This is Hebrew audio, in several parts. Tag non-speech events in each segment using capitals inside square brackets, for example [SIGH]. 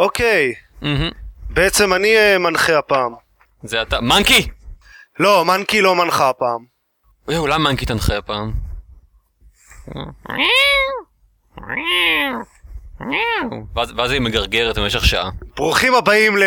אוקיי, מהמם. בעצם אני אה, מנחה הפעם. זה אתה. מנקי! לא, מנקי לא מנחה הפעם. אוי, אולי מנקי תנחה הפעם. ואז ואז היא מגרגרת במשך שעה. ברוכים הבאים ל...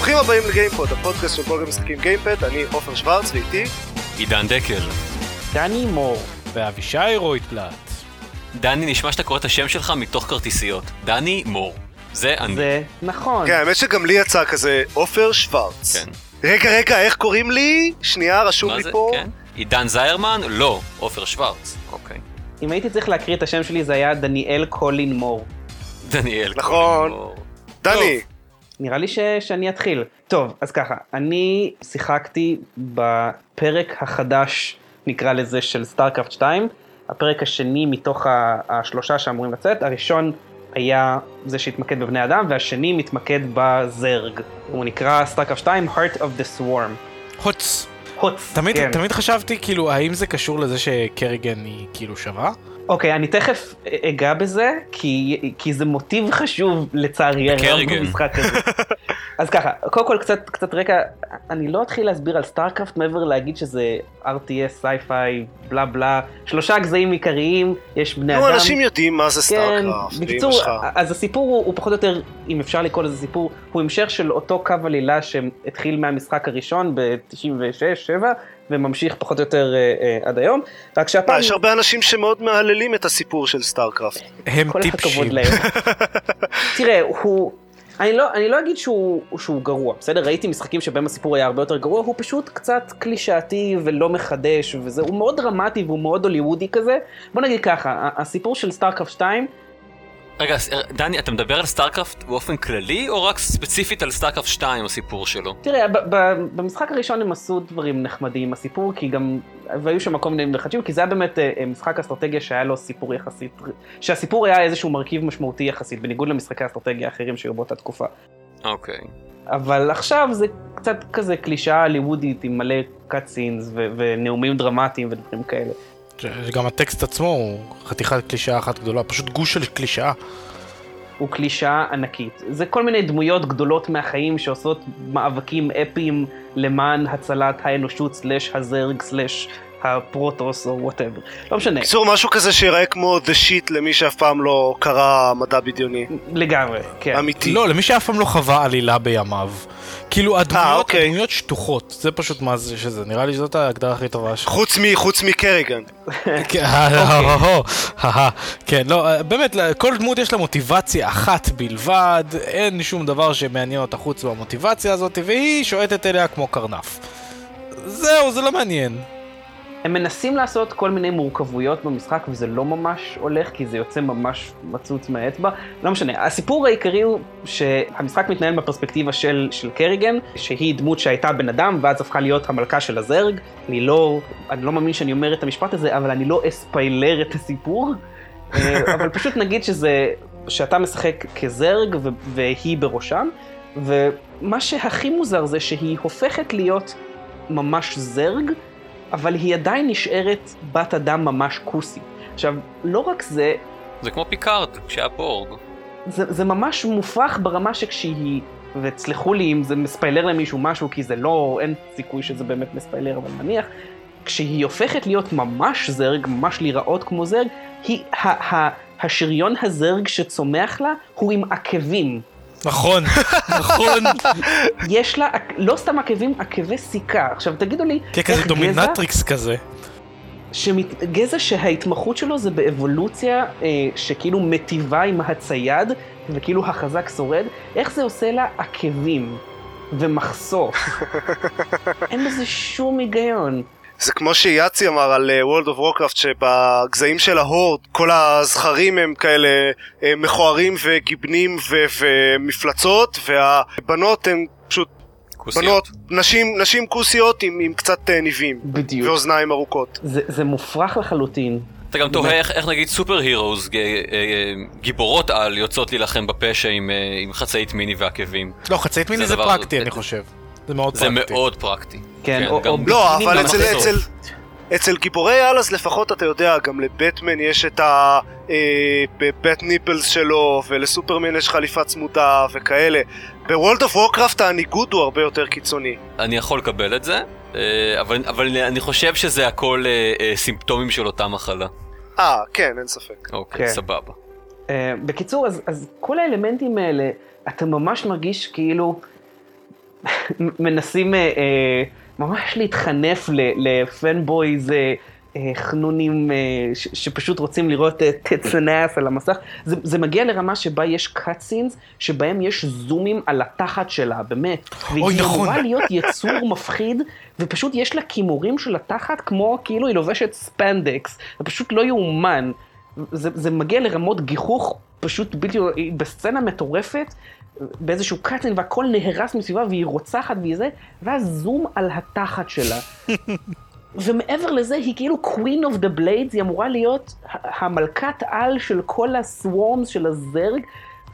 ברוכים הבאים לגיימפוד, הפודקאסט של כל משחקים גיימפד, אני עופר שוורץ ואיתי עידן דקל. דני מור ואבישי רויטבלט. דני, נשמע שאתה קורא את השם שלך מתוך כרטיסיות. דני מור. זה אני. זה נכון. כן, האמת שגם לי יצא כזה עופר שוורץ. כן. רגע, רגע, איך קוראים לי? שנייה, רשום לי זה? פה. כן. עידן זיירמן? לא. עופר שוורץ. אוקיי. אם הייתי צריך להקריא את השם שלי זה היה דניאל קולין מור. דניאל. נכון. קולין מור. דני, נראה לי ש... שאני אתחיל. טוב, אז ככה, אני שיחקתי בפרק החדש, נקרא לזה, של סטארקראפט 2, הפרק השני מתוך. השלושה שאמורים לצאת, הראשון היה זה שהתמקד בבני אדם, והשני מתמקד בזרג. הוא נקרא סטארקראפט 2, Heart of the Swarm. HotS. HotS, תמיד, כן. תמיד חשבתי כאילו האם זה קשור לזה שקריגן היא כאילו שווה? אוקיי, אני תכף אגע בזה, כי, כי זה מוטיב חשוב לצערי הרב. במשחק הזה. אז ככה, קודם כל קצת, קצת רקע, אני לא אתחיל להסביר על סטארקראפט מעבר להגיד שזה RTS, sci-fi, בלה בלה, שלושה גזעים עיקריים, יש בני נו, אדם. אנשים יודעים מה זה כן, סטארקראפט, בקיצור. אז הסיפור הוא, הוא פחות או יותר, אם אפשר לקרוא לזה סיפור, הוא המשך של אותו קו עלילה שהתחיל מהמשחק הראשון ב-96-7, וממשיך פחות או יותר אה, אה, עד היום, רק שהפעם... אה, יש הרבה אנשים שמאוד מהללים את הסיפור של סטארקראפט. הם כל הכבוד טיפשים. להם. [LAUGHS] תראה, הוא... אני לא, אני לא אגיד שהוא, שהוא גרוע, בסדר? ראיתי משחקים שבהם הסיפור היה הרבה יותר גרוע, הוא פשוט קצת קלישאתי ולא מחדש, וזה, הוא מאוד דרמטי והוא מאוד הוליוודי כזה. בוא נגיד ככה, הסיפור של סטארקראפט 2, רגע, ס- דני, אתה מדבר על סטארקראפט באופן כללי, או רק ספציפית על סטארקראפט 2, הסיפור שלו? תראה, במשחק הראשון הם עשו דברים נחמדים, הסיפור, כי גם, והיו שם כל מיני מחדשים, כי זה היה באמת אה, אה, משחק אסטרטגיה שהיה לו סיפור יחסית, שהסיפור היה איזשהו מרכיב משמעותי יחסית, בניגוד למשחקי אסטרטגיה האחרים שהיו באותה תקופה. אוקיי. אבל עכשיו זה קצת כזה קלישאה הליוודית עם מלא קאט סינס ונאומים דרמטיים ודברים כאלה. גם הטקסט עצמו הוא חתיכת קלישאה אחת גדולה, פשוט גוש של קלישאה. הוא קלישאה ענקית. זה כל מיני דמויות גדולות מהחיים שעושות מאבקים אפיים למען הצלת האנושות slash הזרג slash הפרוטוס או whatever. לא משנה, בקיצור, משהו כזה שיראה כמו The Shit למי שאף פעם לא קרא מדע בדיוני. לגמרי, כן. אמיתי. לא, למי שאף פעם לא חווה עלילה בימיו. כאילו הדמויות, אוקיי. הדמויות שטוחות, זה פשוט מה זה שזה, נראה לי שזאת ההגדרה הכי טובה שלך. חוץ מ- חוץ מקריגן. [LAUGHS] כן, כן, לא, באמת, כל דמות יש לה מוטיבציה אחת בלבד, אין שום דבר שמעניין אותה חוץ מהמוטיבציה הזאת, והיא שועטת אליה כמו קרנף. זהו, זה לא מעניין. הם מנסים לעשות כל מיני מורכבויות במשחק וזה לא ממש הולך כי זה יוצא ממש מצוץ מהאצבע. לא משנה, הסיפור העיקרי הוא שהמשחק מתנהל בפרספקטיבה של, של קריגן, שהיא דמות שהייתה בן אדם ואז הפכה להיות המלכה של הזרג. אני לא, אני לא מאמין שאני אומר את המשפט הזה, אבל אני לא אספיילר את הסיפור. אה, [LAUGHS] אבל פשוט נגיד שזה, שאתה משחק כזרג ו- והיא בראשם, ומה שהכי מוזר זה שהיא הופכת להיות ממש זרג, אבל היא עדיין נשארת בת אדם ממש כוסי. עכשיו, לא רק זה, זה כמו פיקארד, כשהיה בורג. זה, זה ממש מופרך ברמה שכשהיא, ותסלחו לי אם זה מספיילר למישהו משהו, כי זה לא, אין סיכוי שזה באמת מספיילר, אבל נניח, כשהיא הופכת להיות ממש זרג, ממש להיראות כמו זרג, היא, ה, ה, השריון הזרג שצומח לה הוא עם עקבים. נכון, נכון. [LAUGHS] יש לה, לא סתם עקבים, עקבי סיכה. עכשיו תגידו לי, כן, כזה dominatrix כזה. שמת... גזע שההתמחות שלו זה באבולוציה אה, שכאילו מטיבה עם הצייד, וכאילו החזק שורד, איך זה עושה לה עקבים ומחסור? [LAUGHS] אין בזה שום היגיון. זה כמו שיאצי אמר על אה, World of Warcraft שבגזעים של ההורד כל הזכרים הם כאלה אה, מכוערים וגיבנים ו- ומפלצות והבנות הן פשוט כוסיות. בנות, נשים, נשים כוסיות עם, עם קצת אה, ניבים בדיוק. ואוזניים ארוכות. זה, זה מופרך לחלוטין. אתה גם תוהה איך, איך נגיד super heroes, גיבורות על, יוצאות להילחם בפשע עם, עם חצאית מיני ועקבים. לא, חצאית מיני זה זה דבר- פרקטי, זה- אני חושב. זה מאוד זה פרקטי. מאוד פרקטי. כן, או- גם- או לא, אבל גם אצל. אצל, אצל גיבורי על אז לפחות אתה יודע, גם לבטמן יש את ה bat nipples שלו, ולסופרמן יש חליפה צמודה וכאלה. ב World of Warcraft הניגוד הוא הרבה יותר קיצוני. אני יכול לקבל את זה, אה, אבל, אבל אני חושב שזה הכל אה, אה, סימפטומים של אותה מחלה. אה, כן, אין ספק. אוקיי, כן. סבבה. אה, בקיצור, אז, אז כל האלמנטים האלה, אתה ממש מרגיש כאילו מנסים אה, אה, ממש להתחנף לפנבויז אה, אה, חנונים אה, ש, שפשוט רוצים לראות אה, תץ אנס על המסך. זה, זה מגיע לרמה שבה יש scenes, שבהם יש זומים על התחת שלה, באמת. אוי, והיא נכון. אמורה להיות יצור מפחיד, ופשוט יש לה כימורים של התחת כמו כאילו היא לובשת ספנדקס. זה פשוט לא יאומן. זה, זה מגיע לרמות גיחוך פשוט בלתי, בסצנה מטורפת, באיזשהו קאטן והכל נהרס מסביבה והיא רוצחת והיא זה, ואז זום על התחת שלה. [LAUGHS] ומעבר לזה היא כאילו queen of the blades, היא אמורה להיות המלכת על של כל הסוורמס של הזרג,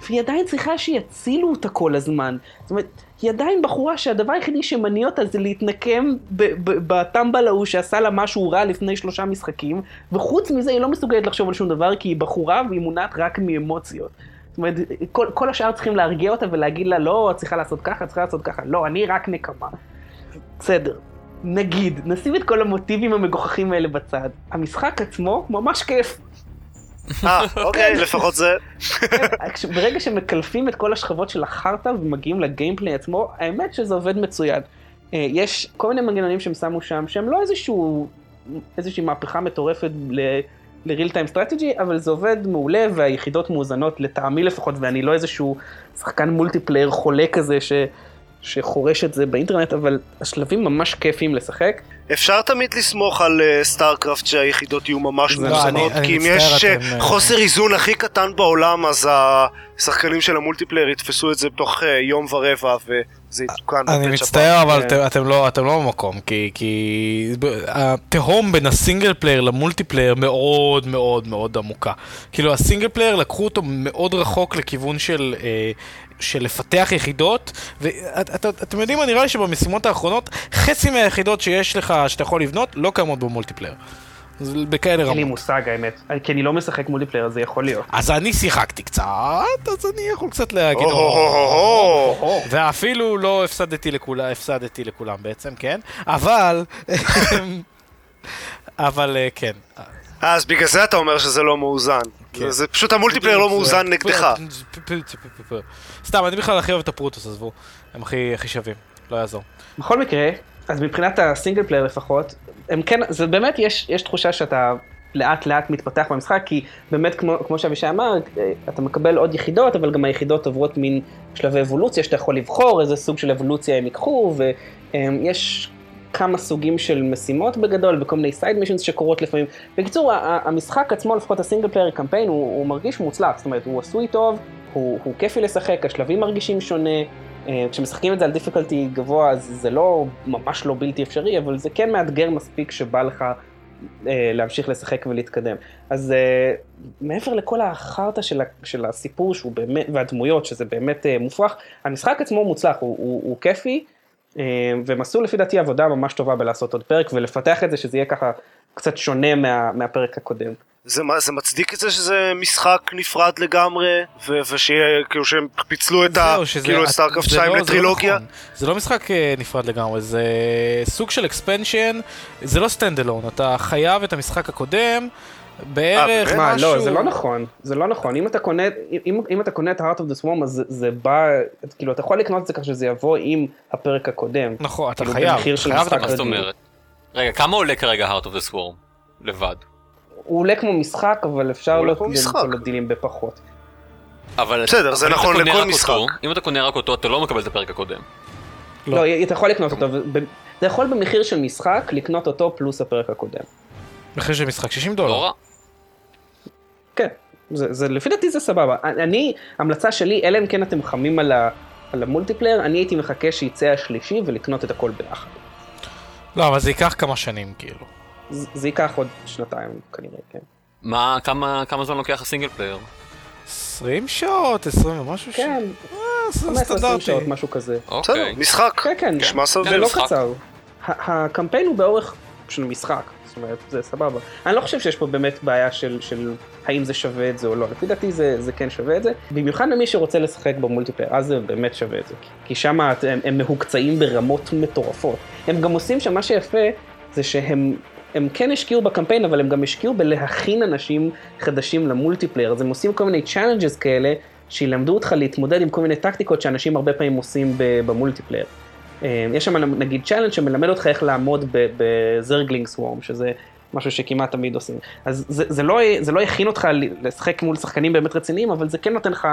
והיא עדיין צריכה שיצילו אותה כל הזמן. זאת אומרת, היא עדיין בחורה שהדבר היחידי שמניע אותה זה להתנקם בטמבל ההוא שעשה לה משהו רע לפני שלושה משחקים, וחוץ מזה היא לא מסוגלת לחשוב על שום דבר כי היא בחורה והיא מונעת רק מאמוציות. זאת אומרת, כל, כל השאר צריכים להרגיע אותה ולהגיד לה, לא, את צריכה לעשות ככה, את צריכה לעשות ככה. לא, אני רק נקמה. בסדר. נגיד, נשים את כל המוטיבים המגוחכים האלה בצד. המשחק עצמו ממש כיף. אה, אוקיי, לפחות זה. כש- ברגע שמקלפים את כל השכבות של החרטא ומגיעים ל gameplay עצמו, האמת שזה עובד מצוין. אה, יש כל מיני מנגנונים שהם שמו שם, שהם לא איזשהו, איזושהי מהפכה מטורפת ל- ל-real time strategy, אבל זה עובד מעולה והיחידות מאוזנות לטעמי לפחות, ואני לא איזשהו שחקן multiplayer חולה כזה ש... שחורש את זה באינטרנט, אבל השלבים ממש כיפיים לשחק. אפשר תמיד לסמוך על אה, סטארקראפט שהיחידות יהיו ממש לא, מאוזנות, אני- אני כי אם יש אתם, אה, אה, חוסר איזון הכי קטן בעולם, אז השחקנים של ה multiplayer יתפסו את זה בתוך אה, יום ורבע, וזה יתוקן. אני מצטער, אבל כן. אתם- אתם לא- אתם לא במקום, כי- התהום בין ה single player ל multiplayer מאוד מאוד מאוד עמוקה. כאילו ה single player לקחו אותו מאוד רחוק לכיוון של... אה, של לפתח יחידות, ואתם יודעים מה, נראה לי שבמשימות האחרונות, חצי מהיחידות שיש לך, שאתה יכול לבנות, לא קיימות ב multiplayer. בכאלה אין לי רמות. מושג האמת, כי אני לא משחק multiplayer, זה יכול להיות. אז אני שיחקתי קצת, אז אני יכול קצת להגיד... ואפילו לא הפסדתי לכולם, הפסדתי לכולם בעצם, כן? אבל, [LAUGHS] אבל אה, כן. אז בגלל זה אתה אומר שזה לא מאוזן. כן. זה- פשוט ה multiplayer לא מאוזן נגדך. סתם, אני בכלל הכי אוהב את הפרוטוס, עזבו. הם הכי שווים, לא יעזור. בכל מקרה, אז מבחינת ה single player לפחות, הם כן, זה באמת, יש, יש תחושה שאתה לאט לאט מתפתח במשחק, כי באמת כמו, כמו שאבישי אמר, אה, אתה מקבל עוד יחידות, אבל גם היחידות עוברות מין שלבי אבולוציה, שאתה יכול לבחור איזה סוג של אבולוציה הם ייקחו, ויש כמה סוגים של משימות בגדול, וכל מיני side missions שקורות לפעמים. בקיצור, המשחק עצמו, לפחות ה single player campaign, הוא, הוא מרגיש מוצלח, זאת אומרת, הוא עשוי טוב, הוא, הוא כיפי לשחק, השלבים מרגישים שונה. אה, כשמשחקים את זה על difficulty גבוה, אז זה לא, ממש לא בלתי אפשרי, אבל זה כן מאתגר מספיק שבא לך אה, להמשיך לשחק ולהתקדם. אז אה, מעבר לכל החרטא של, של הסיפור שהוא באמת, והדמויות, שזה באמת אה, מופרך, המשחק עצמו מוצלח, הוא, הוא, הוא כיפי, אה, והם עשו לפי דעתי עבודה ממש טובה בלעשות עוד פרק ולפתח את זה שזה יהיה ככה קצת שונה מה, מהפרק הקודם. זה, מה- זה מצדיק את זה שזה משחק נפרד לגמרי, ו- ושיהיה, כאילו שהם פיצלו את ה... זהו, שזה- כאילו את סטארקרפט זה 2 לא- זה לא לטרילוגיה? נכון. זה לא משחק אה, נפרד לגמרי, זה סוג של expansion, זה לא stand alone, אתה חייב את המשחק הקודם. בערך באמת? מה, משהו... לא, זה לא נכון, זה לא נכון. אם אתה קונה, אם, אם אתה קונה את Heart of the Swarm, אז זה, זה בא, כאילו, אתה יכול לקנות את זה כך שזה יבוא עם הפרק הקודם. נכון, אתה כאילו, חייב, חייב את מה זאת. אומרת? רגע, כמה עולה כרגע Heart of the Swarm? לבד. הוא עולה כמו משחק, אבל אפשר לא כמו משחק. למצוא לו דילים בפחות. אבל... בסדר, זה נכון לכל משחק. אותו- אם אתה קונה רק אותו, אתה לא מקבל את הפרק הקודם. לא. לא, אתה יכול לקנות אותו, וב- אתה יכול במחיר של משחק לקנות אותו פלוס הפרק הקודם. מחיר של משחק 60 לא דולר. רע. כן, זה, זה, לפי דעתי זה סבבה. אני, המלצה שלי, אלא אם כן אתם חמים על, ה, על ה multiplayer, אני הייתי מחכה שיצא השלישי ולקנות את הכל ביחד. לא, אבל זה ייקח כמה שנים, כאילו. זה, ייקח עוד שנתיים כנראה, כן. מה, כמה, כמה זמן לוקח ה single player? 20 שעות, 20 ומשהו ש... כן, אה, זה 15-20 סטנדרטי. שעות, משהו כזה. בסדר, אוקיי. משחק. כן, כן, נשמע סביר. זה לא. קצר. הקמפיין הוא באורך של משחק, זאת אומרת, זה סבבה. אני לא חושב שיש פה באמת בעיה של, של האם זה שווה את זה או לא, לפי דעתי זה, זה כן שווה את זה, במיוחד למי שרוצה לשחק במולטיפלייר, אז זה באמת שווה את זה, כי שם הם, הם מהוקצעים ברמות מטורפות. הם גם עושים שם, מה שיפה זה שהם... הם כן השקיעו בקמפיין, אבל הם גם השקיעו בלהכין אנשים חדשים ל multiplayer, אז הם עושים כל מיני challenges כאלה, שילמדו אותך להתמודד עם כל מיני טקטיקות שאנשים הרבה פעמים עושים ב multiplayer. אה, יש שם נגיד challenge שמלמד אותך איך לעמוד ב Zergling swarm, שזה משהו שכמעט תמיד עושים. אז זה, זה, לא, זה לא יכין אותך לשחק מול שחקנים באמת רציניים, אבל זה כן נותן לך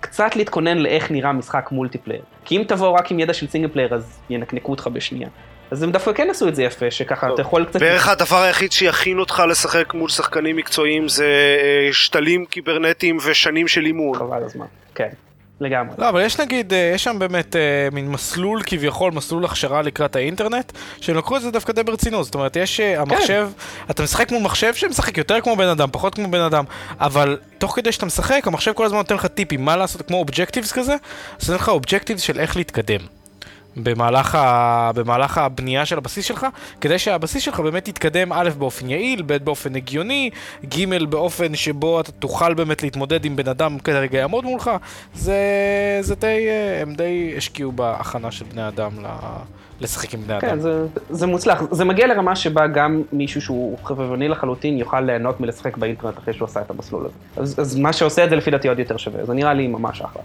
קצת להתכונן לאיך נראה משחק multiplayer. כי אם תבוא רק עם ידע של single player, אז ינקנקו אותך בשנייה. אז הם דווקא כן עשו את זה יפה, שככה אתה יכול קצת... בערך הדבר היחיד שיכין אותך לשחק מול שחקנים מקצועיים זה אה, שתלים קיברנטיים ושנים של אימון. חבל הזמן, כן, לגמרי. לא, אבל יש נגיד, אה, יש שם באמת אה, מין מסלול כביכול, מסלול הכשרה לקראת האינטרנט, שהם לקחו את זה דווקא די ברצינות. זאת אומרת, יש אה, המחשב, אתה משחק מול מחשב שמשחק יותר כמו בן אדם, פחות כמו בן אדם, אבל תוך כדי שאתה משחק, המחשב כל הזמן נותן לך טיפים מה לעשות, כמו objectives כזה, אז נותן לך objectives של איך להתקדם. במהלך, ה... במהלך הבנייה של הבסיס שלך, כדי שהבסיס שלך באמת יתקדם א' באופן יעיל, ב' באופן הגיוני, ג' באופן שבו אתה תוכל באמת להתמודד עם בן אדם כרגע יעמוד מולך, זה, זה די, אה, הם די השקיעו בהכנה של בני אדם ל... לשחק עם בני אדם. כן, זה, זה מוצלח. זה מגיע לרמה שבה גם מישהו שהוא חובבני לחלוטין יוכל ליהנות מלשחק באינטרנט אחרי שהוא עשה את המסלול הזה. אז, אז מה שעושה את זה לפי דעתי עוד יותר שווה, זה נראה לי ממש אחלה.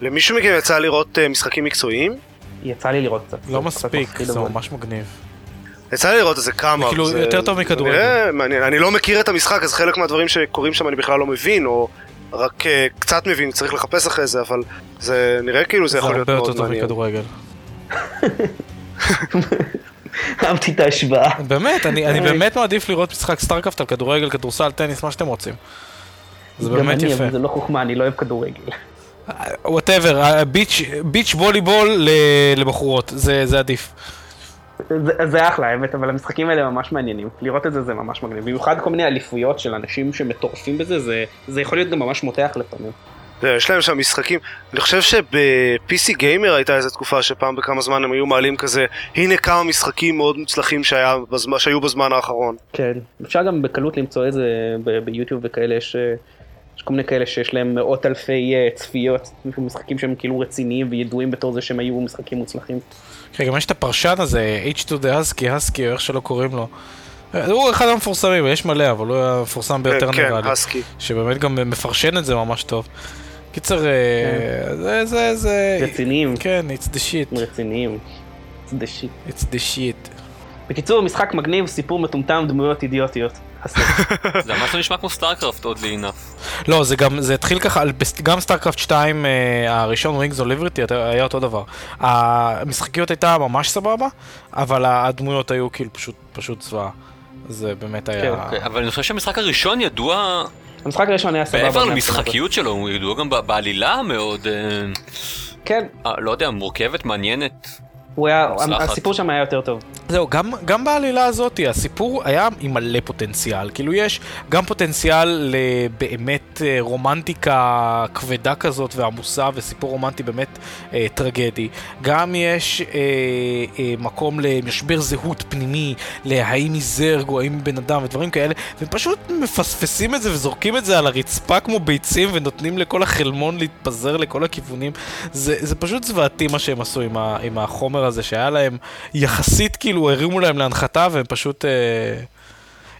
למישהו מכם יצא לראות אה, משחקים מקצועיים? יצא לי לראות קצת. לא זה מספיק, זה ממש מגניב. יצא לי לראות איזה כמה. כאילו, זה- יותר טוב מכדורגל. זה נראה מעניין. אני לא מכיר את המשחק, אז חלק מהדברים שקורים שם אני בכלל לא מבין, או רק אה, קצת מבין, צריך לחפש אחרי זה, אבל זה נראה כאילו זה זה יכול להיות הרבה מאוד יותר טוב מעניין. מכדורגל. [LAUGHS] אהבתי את ההשוואה. באמת, אני אני. באמת מעדיף לראות משחק סטארקרפט על כדורגל, כדורסל, טניס, מה שאתם רוצים. זה גם באמת אני, יפה. אבל זה לא חוכמה, אני לא אוהב כדורגל. whatever, beach volleyball ל- לבחורות, זה זה עדיף. זה, זה אחלה, האמת, אבל המשחקים האלה ממש מעניינים. לראות את זה זה ממש מגניב. במיוחד כל מיני אליפויות של אנשים שמטורפים בזה, זה, זה יכול להיות גם ממש מותח לפעמים. זה, יש להם שם משחקים, אני חושב שב-PC Gamer הייתה איזו תקופה שפעם בכמה זמן הם היו מעלים כזה, הנה כמה משחקים מאוד מוצלחים שהיה בזמן, שהיו בזמן האחרון. כן. אפשר גם בקלות למצוא את זה ב- ביוטיוב וכאלה, יש, אה, יש כל מיני כאלה שיש להם מאות אלפי אה, צפיות, משחקים שהם כאילו רציניים וידועים בתור זה שהם היו משחקים מוצלחים. כן, גם יש את הפרשן הזה, H2 the Husky, Husky, או איך שלא קוראים לו. הוא אחד המפורסמים, יש מלא, אבל הוא המפורסם ביותר כן, נראה לי. הסקי. שבאמת גם מפרשן את זה ממש טוב. קיצר, אה, זה, זה, זה... רציניים, כן, it's the shit. רציניים. זה shit. it's the shit. בקיצור, משחק מגניב, סיפור מטומטם, דמויות אידיוטיות. [LAUGHS] זה ממש לא נשמע כמו StarCraft עוד לינה. לא, זה גם, זה התחיל ככה, גם StarCraft 2 אה, הראשון, Wings of Liberty, היה אותו דבר. המשחקיות הייתה ממש סבבה, אבל הדמויות היו כאילו פשוט, פשוט זוועה. זה באמת היה... כן, אוקיי, אבל אני חושב שהמשחק הראשון ידוע, המשחק הראשון היה סבבה. מעבר למשחקיות שלו, הוא ידוע גם בעלילה המאוד, אה. כן, אה, לא יודע, מורכבת, מעניינת. הוא היה, מוצלחת. הסיפור שם היה יותר טוב. זהו, גם, גם בעלילה הזאת, הסיפור היה עם מלא פוטנציאל. כאילו יש גם פוטנציאל לבאמת אה, רומנטיקה כבדה כזאת ועמוסה, וסיפור רומנטי באמת אה, טרגדי. גם יש אה, אה, מקום למשבר זהות פנימי, להאם היא זרג או האם היא בן אדם ודברים כאלה, והם פשוט מפספסים את זה וזורקים את זה על הרצפה כמו ביצים ונותנים לכל החלמון להתפזר לכל הכיוונים. זה, זה פשוט זוועתי מה שהם עשו עם, ה, עם החומר הזה, שהיה להם יחסית כאילו הרימו להם להנחתה והם פשוט אה,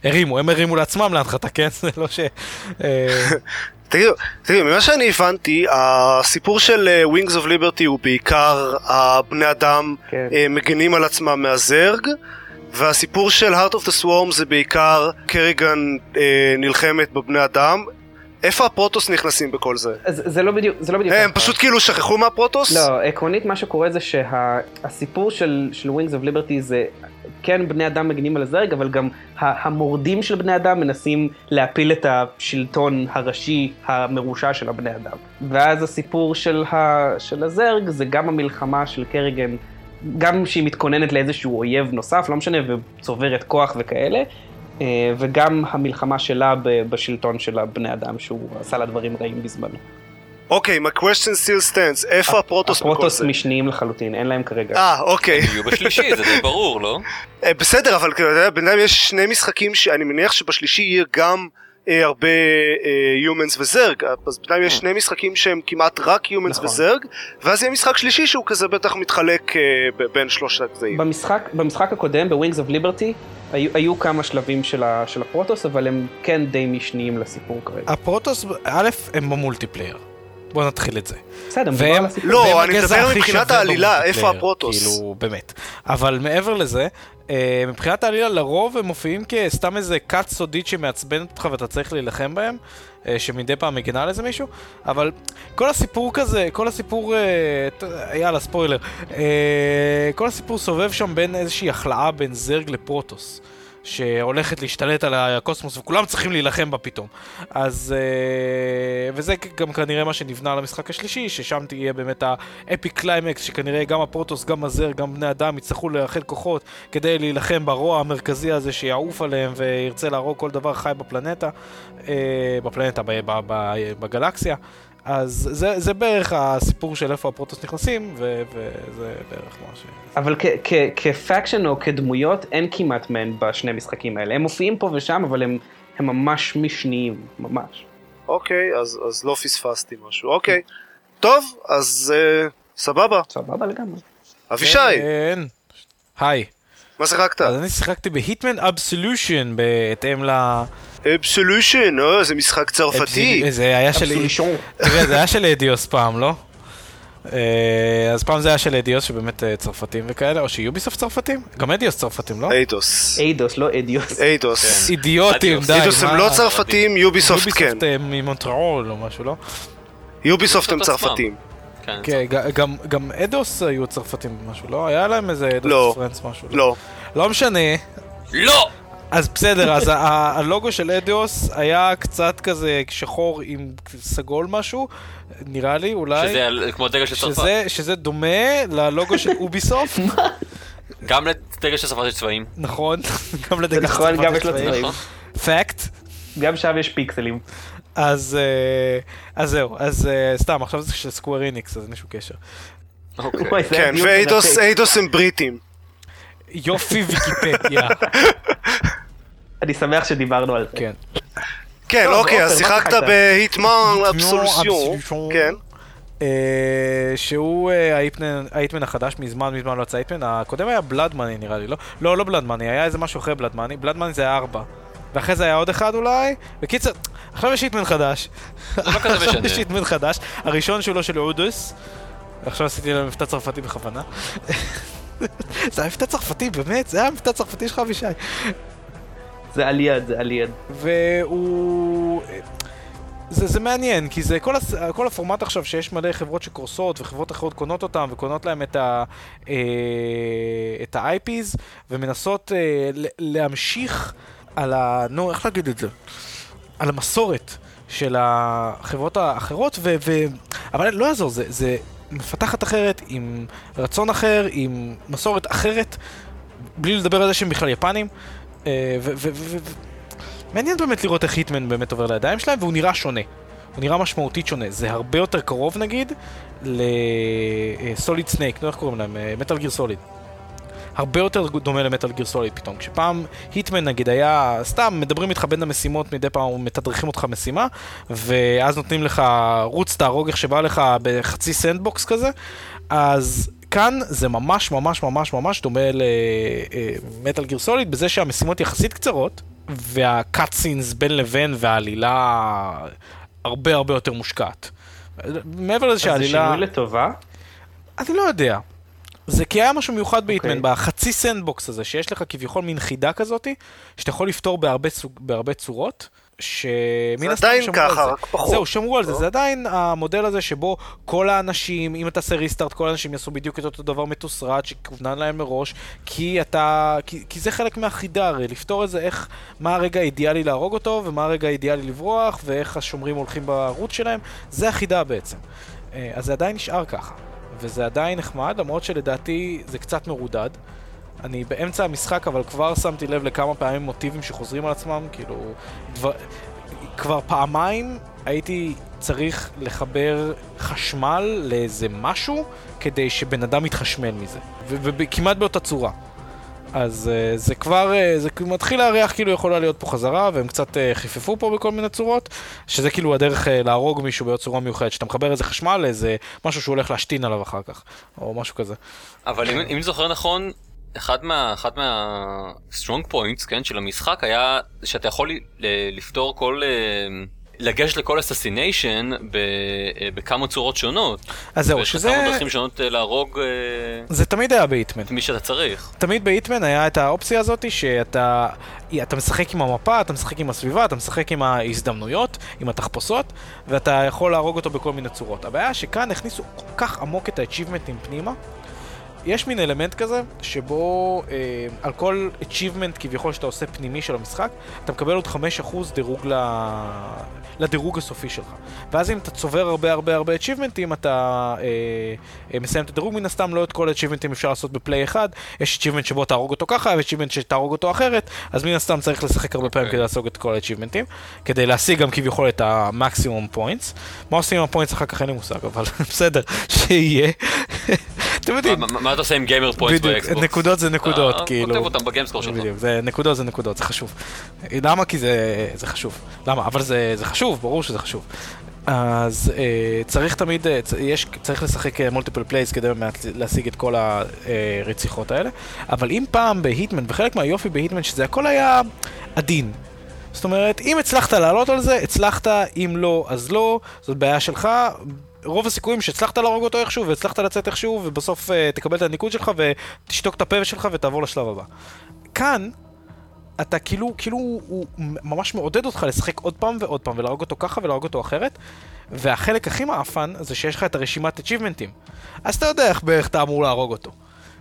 הרימו, הם הרימו לעצמם להנחתה, כן? [LAUGHS] זה לא ש... אה, [LAUGHS] תגידו, תגידו, ממה שאני הבנתי, הסיפור של אה, Wings of Liberty הוא בעיקר הבני אדם כן. אה, מגנים על עצמם מהזרג, והסיפור של Heart of the Swarm זה בעיקר קריגן אה, נלחמת בבני אדם. איפה הפרוטוס נכנסים בכל זה? אז זה לא בדיוק, זה לא בדיוק. הם. פשוט כאילו שכחו מהפרוטוס? לא, עקרונית מה שקורה זה שהסיפור של, של Wings of Liberty זה כן בני אדם מגנים על הזרג, אבל גם המורדים של בני אדם מנסים להפיל את השלטון הראשי המרושע של הבני אדם. ואז הסיפור של, ה, של הזרג זה גם המלחמה של קריגן, גם שהיא מתכוננת לאיזשהו אויב נוסף, לא משנה, וצוברת כוח וכאלה. אה, וגם המלחמה שלה ב- בשלטון של הבני אדם שהוא עשה לה דברים רעים בזמנו. אוקיי, my question still stands, איפה הפרוטוס בכל הפרוטוס זה? משניים לחלוטין, אין להם כרגע. אה, אוקיי. הם יהיו בשלישי, זה די [LAUGHS] ברור, לא? אה, בסדר, אבל בינתיים יש שני משחקים שאני מניח שבשלישי יהיה גם הרבה אה, Humans וזרג, אז בינתיים יש שני משחקים שהם כמעט רק Humans אה. נכון. וזרג, ואז יהיה משחק שלישי שהוא כזה בטח מתחלק אה, ב- בין שלושת הגזעים. במשחק, במשחק הקודם, ב-Wings of Liberty, היו, היו כמה שלבים של, ה, של ה Protoss, אבל הם כן די משניים לסיפור כרגע. ה Protoss, א', הם ב multiplayer. בוא נתחיל את זה. בסדר, מדובר והם- על הסיפור. לא, אני מדבר מבחינת העלילה, איפה ה Protoss? כאילו, באמת. אבל מעבר לזה, אה, מבחינת העלילה לרוב הם מופיעים כסתם איזה כת סודית שמעצבנת אותך ואתה צריך להילחם בהם, אה, שמדי פעם מגינה על איזה מישהו, אבל כל הסיפור כזה, כל הסיפור, אה, יאללה ספוילר, כל הסיפור סובב שם בין איזושהי הכלאה בין Zerg ל Protoss. שהולכת להשתלט על הקוסמוס וכולם צריכים להילחם בה פתאום. אז... אה, וזה גם כנראה מה שנבנה למשחק השלישי, ששם תהיה באמת ה epic climax, שכנראה גם ה Protoss, גם ה Zerg, גם בני אדם יצטרכו לאחד כוחות כדי להילחם ברוע המרכזי הזה שיעוף עליהם וירצה להרוג כל דבר חי בפלנטה, אה, בפלנטה, בגלקסיה. אז זה, זה בערך הסיפור של איפה ה Protoss נכנסים, ו- וזה בערך מה ש... אבל כ- כ- כ faction או כדמויות, אין כמעט מהן בשני המשחקים האלה. הם מופיעים פה ושם, אבל הם, הם ממש משניים, ממש. אוקיי, אז אז לא פספסתי משהו. אוקיי. טוב, אז אה, סבבה. סבבה לגמרי. אבישי, כן. היי. מה שיחקת? אז אני שיחקתי ב Hitman Absolution בהתאם ל... Absolution, אה, זה משחק צרפתי. זה היה של... תראה, זה היה של אדיוס פעם, לא? אה, אז פעם זה היה של אדיוס שבאמת אה, צרפתים וכאלה, או ש Ubisoft צרפתים? גם אדיוס צרפתים, לא? איידוס. איידוס, לא אדיוס. איידוס. אידיוטים, אדיוס. די. Eidos הם? לא צרפתים, יוביסופט כן. יוביסופט אה, ממונטרול או משהו, לא? Ubisoft הם. צרפתים. כן, כן, ג- גם- גם אדוס היו צרפתים משהו, לא? היה להם איזה לא. אדוס פרנס משהו. לא. לא משנה. לא! אז בסדר, אז ה- ה- הלוגו של אדיוס היה קצת כזה שחור עם סגול משהו, נראה לי, אולי. שזה כמו דגל של צרפת. שזה, דומה ללוגו של Ubisoft, [LAUGHS] גם לדגל של צרפת יש צבעים. נכון, [LAUGHS] גם לדגל זה נכון, צרפת גם יש צבעים. צבעים. נכון. Fact. גם שם יש פיקסלים. אז, אה, אז זהו, אז אה, סתם, עכשיו זה של Square Enix, אז אין שום קשר. אוקיי. כן, ואיידוס הם בריטים. יופי [LAUGHS] ויקיפדיה. אני שמח שדיברנו על זה. כן. כן, אוקיי, אז מה שיחקת? בהיטמן. אבסולוציון. כן. אה, שהוא ההיטמן- ההיטמן החדש, מזמן מזמן לא יצא היטמן, הקודם היה בלאד מאני נראה לי, לא? לא, לא בלאד מאני, היה איזה משהו אחרי בלאד מאני, בלאד מאני זה היה ארבע. ואחרי זה היה עוד אחד אולי, בקיצר, עכשיו יש היטמן חדש. לא כזה עכשיו משנה. יש היטמן חדש, הראשון שלו של אודוס, עכשיו עשיתי לו מבטא צרפתי בכוונה. זה היה מבטא צרפתי, באמת, זה היה מבטא צרפתי שלך אבישי. זה על יד, זה על יד. והוא... זה, זה מעניין, כי זה כל, הס... כל הפורמט עכשיו שיש מלא חברות שקורסות וחברות אחרות קונות אותם וקונות להם את, ה... אה, את ה-IPs ומנסות אה, ל- להמשיך על ה... נו, איך להגיד את זה? על המסורת של החברות האחרות, ו... ו... אבל לא יעזור, זה, זה מפתחת אחרת, עם רצון אחר, עם מסורת אחרת, בלי לדבר על זה שהם בכלל יפנים. אה, ו... ו... ו... ו... מעניין באמת לראות איך היטמן באמת עובר לידיים שלהם, והוא נראה שונה. הוא נראה משמעותית שונה. זה הרבה יותר קרוב נגיד לסוליד סנייק, לא איך קוראים להם? מטאל גיר סוליד. הרבה יותר דומה ל Metal Gear Solid פתאום. כשפעם Hitman נגיד היה, סתם מדברים איתך בין המשימות, מדי פעם מתדרכים אותך משימה, ואז נותנים לך רוץ תהרוג איך שבא לך בחצי sandbox כזה, אז כאן זה ממש ממש ממש ממש דומה ל Metal Gear Solid, בזה שהמשימות יחסית קצרות, וה cut scenes בין לבין והעלילה הרבה הרבה יותר מושקעת. מעבר לזה אז זה שהעלילה... שינוי לטובה? אני לא יודע. זה כי היה משהו מיוחד אוקיי. בחצי sandbox הזה, שיש לך כביכול מין חידה כזאתי, שאתה יכול לפתור בהרבה, צוג, בהרבה צורות, שמן זה הסתם עדיין שמרו ככה, על זה. רק פחות. זהו, שמרו על זה, לא? זה עדיין המודל הזה שבו כל האנשים, אם אתה עושה restart, כל האנשים יעשו בדיוק את אותו דבר מתוסרט שכוונן להם מראש, כי אתה, כי, כי זה חלק מהחידה הרי, לפתור את זה, איך, מה הרגע האידיאלי להרוג אותו, ומה הרגע האידיאלי לברוח, ואיך השומרים הולכים בערוץ שלהם, זה החידה בעצם. אה, אז זה עדיין נשאר ככה, וזה עדיין נחמד, למרות שלדעתי זה קצת מרודד. אני באמצע המשחק, אבל כבר שמתי לב לכמה פעמים מוטיבים שחוזרים על עצמם, כאילו... דבר... כבר פעמיים הייתי צריך לחבר חשמל לאיזה משהו כדי שבן אדם יתחשמל מזה. וכמעט באותה צורה. אז uh, זה כבר, uh, זה מתחיל להריח כאילו יכולה להיות פה חזרה, והם קצת uh, חיפפו פה בכל מיני צורות, שזה כאילו הדרך uh, להרוג מישהו בצורה מיוחדת, שאתה מחבר איזה חשמל לאיזה משהו שהוא הולך להשתין עליו אחר כך, או משהו כזה. אבל אם, אם זוכר נכון, אחד מה... אחד מה... strong points, כן, של המשחק היה שאתה יכול לפתור כל... Uh, לגשת לכל אססיניישן אה, בכמה צורות שונות. אז זהו, שזה... ויש כמה דרכים שונות אה, להרוג... אה, זה תמיד היה בהיטמן. את מי שאתה צריך. תמיד בהיטמן היה את האופציה הזאת שאתה אתה משחק עם המפה, אתה משחק עם הסביבה, אתה משחק עם ההזדמנויות, עם התחפושות, ואתה יכול להרוג אותו בכל מיני צורות. הבעיה שכאן הכניסו כל כך עמוק את ה-achievementים פנימה. יש מין אלמנט כזה, שבו אה, על כל achievement כביכול שאתה עושה פנימי של המשחק, אתה מקבל עוד 5% דירוג ל... לדירוג הסופי שלך. ואז אם אתה צובר הרבה הרבה הרבה achievementים, אתה אה, אה, מסיים את הדירוג מן הסתם, לא את כל achievementים אפשר לעשות בפליי אחד, יש achievement שבו תהרוג אותו ככה, ויש achievement שתהרוג אותו אחרת, אז מן הסתם צריך לשחק הרבה פעמים okay. כדי לעשות את כל achievement ים, כדי להשיג גם כביכול את המקסימום points. מה עושים עם ה points אחר כך אין לי מושג, אבל [LAUGHS] בסדר, שיהיה. [LAUGHS] אתם יודעים. מה אתה עושה עם gamer points ב Xbox? נקודות זה נקודות, אה, כאילו. כותב אותם ב gamerscore שלך. בדיוק, נקודות זה נקודות, זה חשוב. למה? כי זה חשוב. למה? אבל זה חשוב, ברור שזה חשוב. אז אה, צריך תמיד, אה, יש, צריך לשחק multiple plays כדי באמת להשיג את כל הרציחות האלה, אבל אם פעם בהיטמן, וחלק מהיופי בהיטמן שזה הכל היה עדין. זאת אומרת, אם הצלחת לעלות על זה, הצלחת, אם לא, אז לא, זאת בעיה שלך, רוב הסיכויים שהצלחת להרוג אותו איכשהו, והצלחת לצאת איכשהו, ובסוף uh, תקבל את הניקוד שלך, ותשתוק את הפה שלך ותעבור לשלב הבא. כאן, אתה כאילו, כאילו הוא ממש מעודד אותך לשחק עוד פעם ועוד פעם, ולהרוג אותו ככה ולהרוג אותו אחרת, והחלק הכי מעפן זה שיש לך את הרשימת achievementים. אז אתה יודע איך בערך אתה אמור להרוג אותו.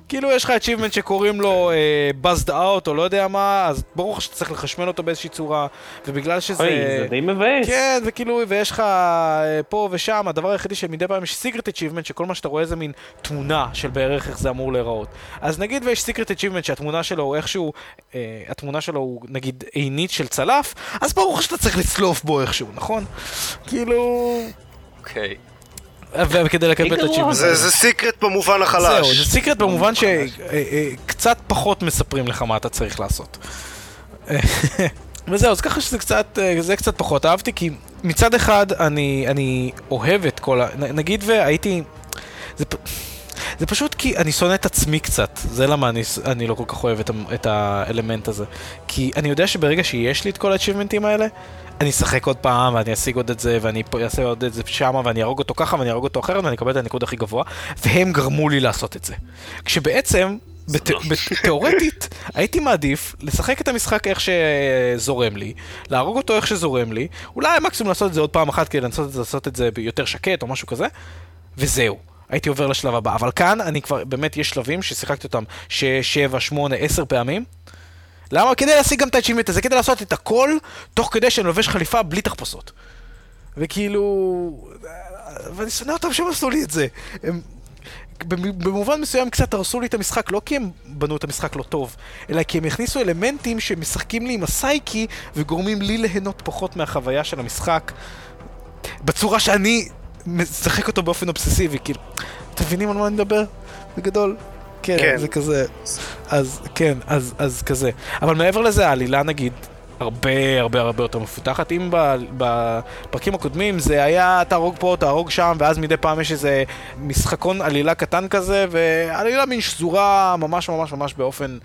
כאילו יש לך achievement שקוראים לו uh, buzzed out או לא יודע מה, אז ברור לך שאתה צריך לחשמל אותו באיזושהי צורה, ובגלל שזה... אוי, זה די מבאס. כן, וכאילו, ויש לך uh, פה ושם, הדבר היחידי שמדי פעם יש secret achievement, שכל מה שאתה רואה זה מין תמונה של בערך איך זה אמור להיראות. אז נגיד ויש secret achievement שהתמונה שלו הוא איכשהו, uh, התמונה שלו הוא נגיד עינית של צלף, אז ברור לך שאתה צריך לצלוף בו איכשהו, נכון? כאילו... אוקיי. Okay. וכדי לקבל את הצ'יפ. זה סיקרט במובן החלש. זהו, זה סיקרט במובן שקצת פחות מספרים לך מה אתה צריך לעשות. [LAUGHS] וזהו, אז ככה שזה קצת, זה קצת פחות אהבתי, כי מצד אחד אני, אני אוהב את כל ה... נגיד והייתי... זה, זה פשוט כי אני שונא את עצמי קצת, זה למה אני, אני לא כל כך אוהב את, את האלמנט הזה. כי אני יודע שברגע שיש לי את כל ה-achievementים האלה, אני אשחק עוד פעם, ואני אשיג עוד את זה, ואני אעשה עוד את זה שמה, ואני אהרוג אותו ככה, ואני אהרוג אותו אחרת, ואני אקבל את הניקוד הכי גבוה, והם גרמו לי לעשות את זה. כשבעצם, תיאורטית, [LAUGHS] הייתי מעדיף לשחק את המשחק איך שזורם לי, להרוג אותו איך שזורם לי, אולי מקסימום לעשות את זה עוד פעם אחת כדי לנסות לעשות את זה ביותר שקט או משהו כזה, וזהו. הייתי עובר לשלב הבא. אבל כאן אני כבר, באמת יש שלבים ששיחקתי אותם 6, 7, 8, 10 פעמים, למה? כדי להשיג גם את האצ'ימנט הזה, כדי לעשות את הכל, תוך כדי שאני לובש חליפה בלי תחפושות. וכאילו... ואני שונא אותם שהם עשו לי את זה. הם... במובן מסוים קצת הרסו לי את המשחק, לא כי הם בנו את המשחק לא טוב, אלא כי הם הכניסו אלמנטים שמשחקים לי עם הסייקי וגורמים לי ליהנות פחות מהחוויה של המשחק בצורה שאני משחק אותו באופן אובססיבי, כאילו, אתם מבינים על מה אני מדבר? בגדול. כן, כן, זה כזה. אז כן, אז, אז כזה. אבל מעבר לזה, העלילה נגיד, הרבה הרבה הרבה יותר מפותחת. אם בפרקים הקודמים זה היה תהרוג פה, תהרוג שם, ואז מדי פעם יש איזה משחקון עלילה קטן כזה, ועלילה מין שזורה ממש ממש ממש באופן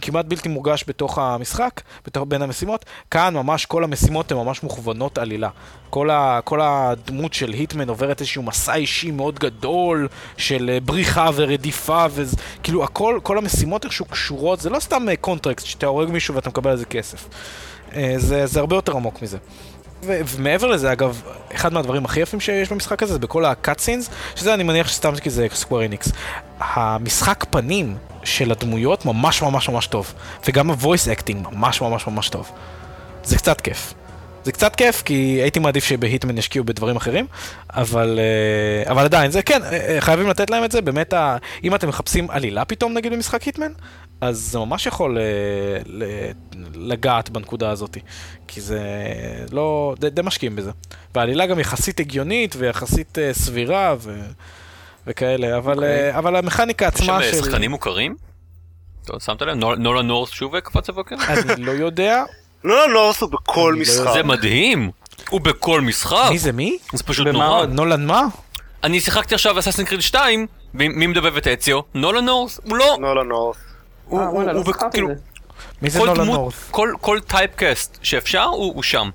כמעט בלתי מורגש בתוך המשחק, בתוך בין המשימות. כאן ממש כל המשימות הן ממש מוכוונות עלילה. כל, ה, כל הדמות של Hitman עוברת איזשהו מסע אישי מאוד גדול של אה, בריחה ורדיפה, וכאילו הכל, כל המשימות איכשהו קשורות, זה לא סתם contract שאתה הורג מישהו ואתה מקבל על זה כסף. אה, זה, זה הרבה יותר עמוק מזה. ומעבר לזה, אגב, אחד מהדברים הכי יפים שיש במשחק הזה זה בכל ה-cut scenes, שזה אני מניח שסתם כי זה Square Enix. המשחק פנים של הדמויות ממש ממש ממש טוב, וגם ה-voice acting ממש ממש ממש טוב. זה קצת כיף. זה קצת כיף, כי הייתי מעדיף שבהיטמן ישקיעו בדברים אחרים, אבל, אה, אבל עדיין, זה כן, אה, חייבים לתת להם את זה, באמת, ה... אם אתם מחפשים עלילה פתאום, נגיד, במשחק היטמן, אז זה ממש יכול ל... לגעת בנקודה הזאת, כי זה לא, די, די משקיעים בזה. והעלילה גם יחסית הגיונית ויחסית סבירה ו... וכאלה, אבל, okay. אוקיי. אבל המכניקה עצמה של... יש שם שחקנים מוכרים? שמת לב? Nolan North שוב קפץ הבוקר? [LAUGHS] אני לא יודע. Nolan North הוא בכל לא משחק. זה מדהים! הוא בכל משחק. מי זה מי? זה פשוט נורא. Nolan מה? אני שיחקתי עכשיו Assassin's Creed 2, מי מדבב את Ezio? Nolan North? הוא לא. Nolan North. הוא לא כאילו... מי זה Nolan North? כל typecast שאפשר הוא שם.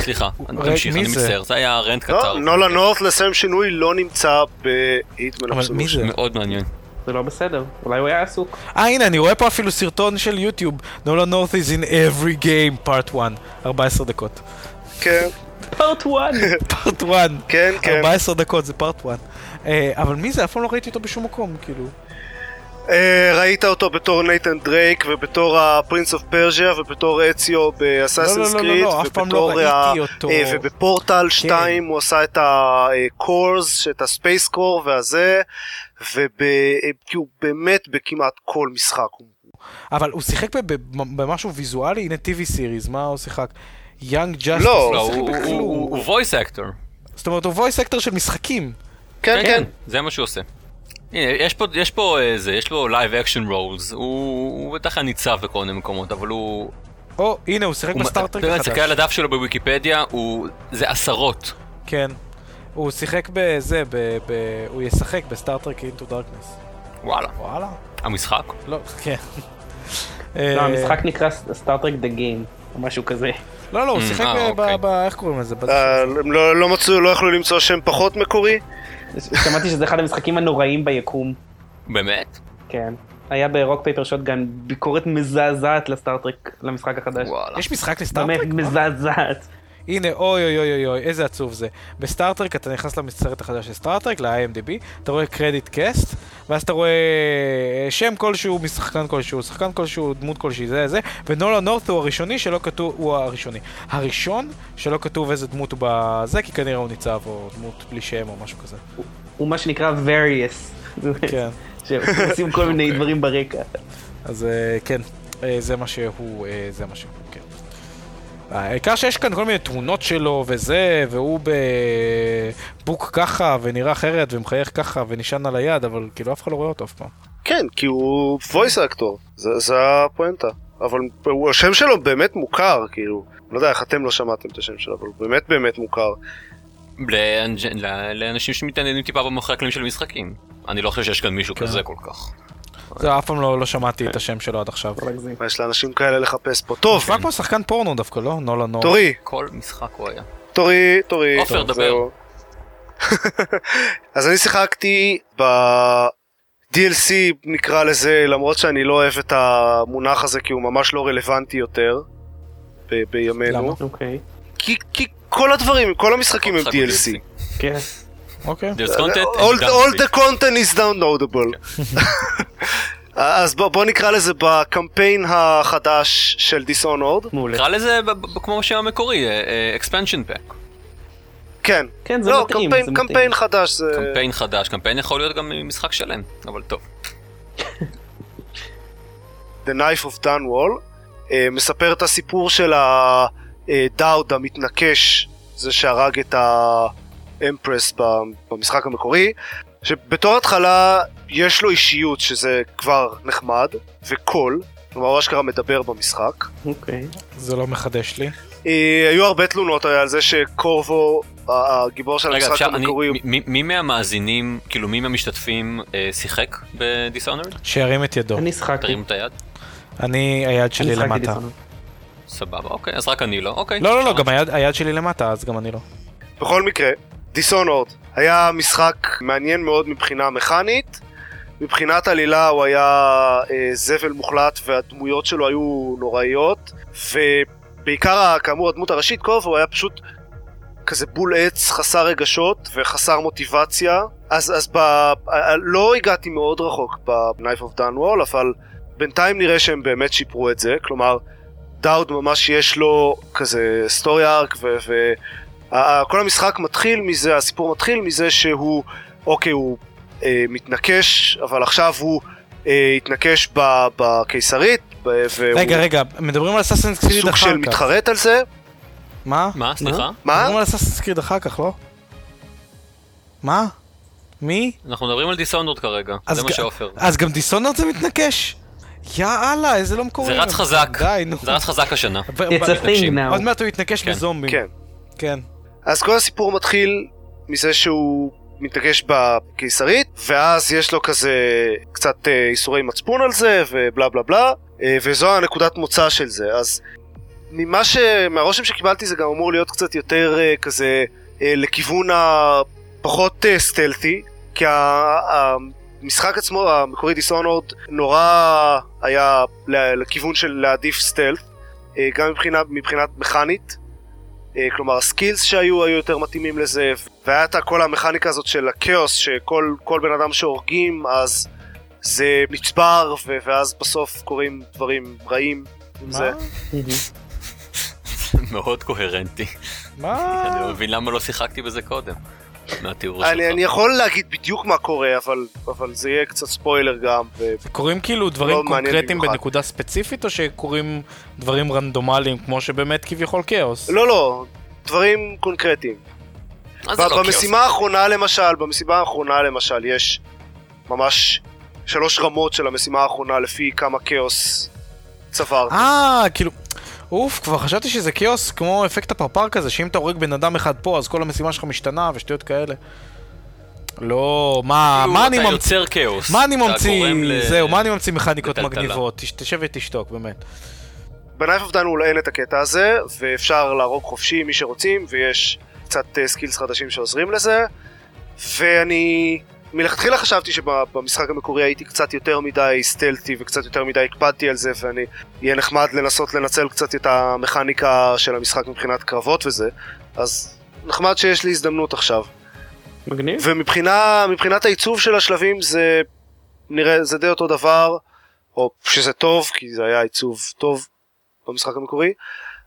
סליחה, תמשיך, אני מצטער, זה היה rant לא, קצר. Nolan North לשם שינוי לא נמצא ב Hitman אבל מי זה? מאוד מעניין. זה לא בסדר, אולי הוא היה עסוק. אה הנה אני רואה פה אפילו סרטון של יוטיוב, Nolan North is in every game, part 1, 14 דקות. כן. part 1. part 1. כן, כן. 14 דקות זה part 1. אה, אבל מי זה? אף פעם לא ראיתי אותו בשום מקום, כאילו. Uh, ראית אותו בתור Nathan Drake ובתור ה Prince of Persia ובתור Ezio ב Assassin's Creed לא, לא, לא, לא, לא ראיתי אותו. Uh, ובפורטל 2 כן. הוא עשה את ה cores, את ה space core והזה, וכאילו באמת בכמעט כל משחק. אבל הוא שיחק במשהו ויזואלי? הנה TV series, מה הוא שיחק? Young Justice, לא, הוא voice actor. זאת אומרת הוא voice actor של משחקים. כן, כן, כן. זה מה שהוא עושה. הנה, יש פה, יש פה איזה, יש לו live action roles, הוא בטח היה ניצב בכל מיני מקומות, אבל הוא... או, הנה, הוא שיחק ב Star Trek החדש. תסתכל על הדף שלו בוויקיפדיה, הוא... זה עשרות. כן. הוא שיחק בזה, ב... ב... הוא ישחק ב Star Trek Into Darkness. וואלה. וואלה. המשחק? לא, כן. לא, המשחק נקרא Star Trek The Game, או משהו כזה. לא, לא, הוא שיחק אה, ב... אוקיי. איך קוראים לזה? אה, לא, לא מצאו, לא יכלו למצוא שם פחות מקורי? שמעתי שזה אחד המשחקים הנוראים ביקום. באמת? כן. היה ב Rock Paper Shotgun ביקורת מזעזעת ל Star Trek, למשחק החדש. וואלה. יש משחק ל Star Trek? באמת מזעזעת. הנה, אוי אוי אוי אוי, איזה עצוב זה. ב Star Trek אתה נכנס לסרט החדש של Star Trek, ל-IMDb, אתה רואה credit cast, ואז אתה רואה שם כלשהו משחקן כלשהו, שחקן כלשהו, דמות כלשהי, זה זה, ו Nolan North הוא הראשוני שלא כתוב, הוא הראשוני. הראשון שלא כתוב איזה דמות הוא בזה, כי כנראה הוא ניצב, או דמות בלי שם או משהו כזה. הוא מה שנקרא various. כן. [LAUGHS] שעושים כל מיני [LAUGHS] אוקיי. דברים ברקע. אז אה, כן, אה, זה מה שהוא, אה, זה מה שהוא, כן. העיקר שיש כאן כל מיני תמונות שלו וזה, והוא בבוק ככה, ונראה אחרת, ומחייך ככה, ונשען על היד, אבל כאילו אף אחד לא רואה אותו אף פעם. כן, כי הוא voice actor, זה, זה הפואנטה. אבל הוא, השם שלו באמת מוכר, כאילו, לא יודע איך אתם לא שמעתם את השם שלו, אבל הוא באמת באמת מוכר. לאנשים שמתעניינים טיפה במאחורי הקלעים של משחקים. אני לא חושב שיש כאן מישהו כן. כזה כל כך. זה אף פעם לא, לא שמעתי את השם שלו עד עכשיו. יש לאנשים כאלה לחפש פה? טוב, נשמע כמו שחקן פורנו דווקא, לא? נולה נור. תורי, כל משחק הוא היה. תורי, תורי. עופר, דבר. [LAUGHS] אז אני שיחקתי ב-DLC נקרא לזה, למרות שאני לא אוהב את המונח הזה כי הוא ממש לא רלוונטי יותר ב- בימינו. למה? אוקיי. כי, כי כל הדברים, כל המשחקים הם DLC. כן. אוקיי. There's content All, the content is downloadable. [LAUGHS] אז בוא, בוא נקרא לזה בקמפיין החדש של דיסונורד. מעולה. נקרא לזה כמו השם המקורי, אה, expansion pack. כן. כן, זה לא, מתאים, קמפיין, זה מתאים. קמפיין חדש זה... קמפיין חדש, קמפיין יכול להיות גם משחק שלם, אבל טוב. [LAUGHS] The Knife of Dunwall, אה, מספר את הסיפור של הדאוד המתנקש, זה שהרג את האמפרס ב- במשחק המקורי, שבתור התחלה יש לו אישיות שזה כבר נחמד, וקול, כלומר הוא אשכרה מדבר במשחק. אוקיי. זה לא מחדש לי. אה, היו הרבה תלונות על זה שקורבו, הגיבור של רגע, המשחק המקורי, הוא- מי- מי מהמאזינים, כאילו מי מהמשתתפים אה, שיחק בדיסאונרד? שירים את ידו. אני שחקתי. תרים את היד. אני, היד שלי אני למטה. סבבה, אוקיי, אז רק אני לא, אוקיי. לא, לא, לא, גם היד- היד שלי למטה, אז גם אני לא. בכל מקרה, דיסונורד היה משחק מעניין מאוד מבחינה מכנית. מבחינת עלילה הוא היה אה, זבל מוחלט והדמויות שלו היו נוראיות. ובעיקר כאמור הדמות הראשית קוב הוא היה פשוט כזה בול עץ חסר רגשות וחסר מוטיבציה. אז, אז ב, אה, לא הגעתי מאוד רחוק ב-Knife of Dunwall אבל בינתיים נראה שהם באמת שיפרו את זה. כלומר דאוד ממש יש לו כזה story arc וכל המשחק מתחיל מזה, הסיפור מתחיל מזה שהוא, אוקיי, הוא אה, מתנקש, אבל עכשיו הוא אה, התנקש בקיסרית, והוא רגע, רגע, מדברים על Assassin's Creed סוג אחר של כך. מתחרט על זה. מה? מה? סליחה? מה? מדברים על Assassin's Creed אחר כך, לא? מה? מי? אנחנו מדברים על דיסאונרד כרגע, אז זה מה שעופר. אז גם דיסונרד זה מתנקש? יאללה, איזה לא מקורי. זה רץ חזק, די, נו. זה רץ חזק השנה. ו- It's a thing תקשיב, now. עוד מעט הוא יתנקש כן. בזומבים. כן. כן. אז כל הסיפור מתחיל מזה שהוא מתנגש בקיסרית, ואז יש לו כזה קצת אה, איסורי מצפון על זה, ובלה בלה בלה, אה, וזו הנקודת מוצא של זה. אז ממה ש... מהרושם שקיבלתי זה גם אמור להיות קצת יותר אה, כזה לכיוון הפחות סטלטי, כי המשחק עצמו, המקורי דיסונורד, נורא היה לכיוון של להעדיף סטלט, גם מבחינה, מבחינת מכנית. אה, כלומר הסקילס שהיו היו יותר מתאימים לזה והיה את כל המכניקה הזאת של הכאוס שכל כל בן אדם שהורגים אז זה נצבר ו- ואז בסוף קורים דברים רעים עם? זה. [LAUGHS] מאוד קוהרנטי. מה? אני לא מבין למה לא שיחקתי בזה קודם. מהתיאור שלך. אני, אני יכול להגיד בדיוק מה קורה אבל, אבל זה יהיה קצת ספוילר גם ו- קורים כאילו דברים לא קונקרטיים. בנקודה ספציפית, או שקורים דברים רנדומליים, כמו שבאמת כביכול כאוס? לא לא דברים קונקרטיים. אז זה לא כאוס. במשימה האחרונה למשל במשימה האחרונה למשל יש ממש שלוש רמות של המשימה האחרונה לפי כמה כאוס צברת. אה, כאילו... אוף, כבר חשבתי שזה כאוס כמו אפקט הפרפר כזה, שאם אתה הורג בן אדם אחד פה, אז כל המשימה שלך משתנה ושטויות כאלה. לא, מה, כאילו, מה אני אתה ממציא? יוצר כאוס. מה אני אתה ממציא? זהו, מה אני ממציא מכניקות. מגניבות? תש- תשב ותשתוק, באמת. ב Knife of Dunwall אין את הקטע הזה, ואפשר להרוג חופשי מי שרוצים, ויש קצת אה, skills חדשים שעוזרים לזה, ואני מלכתחילה חשבתי שבמשחק המקורי הייתי קצת יותר מדי סטלטי וקצת יותר מדי הקפדתי על זה, ואני אהיה נחמד לנסות לנצל קצת את המכניקה של המשחק מבחינת קרבות וזה, אז נחמד שיש לי הזדמנות עכשיו. מגניב. ומבחינת העיצוב של השלבים זה נראה, זה די אותו דבר, או שזה טוב, כי זה היה עיצוב טוב במשחק המקורי.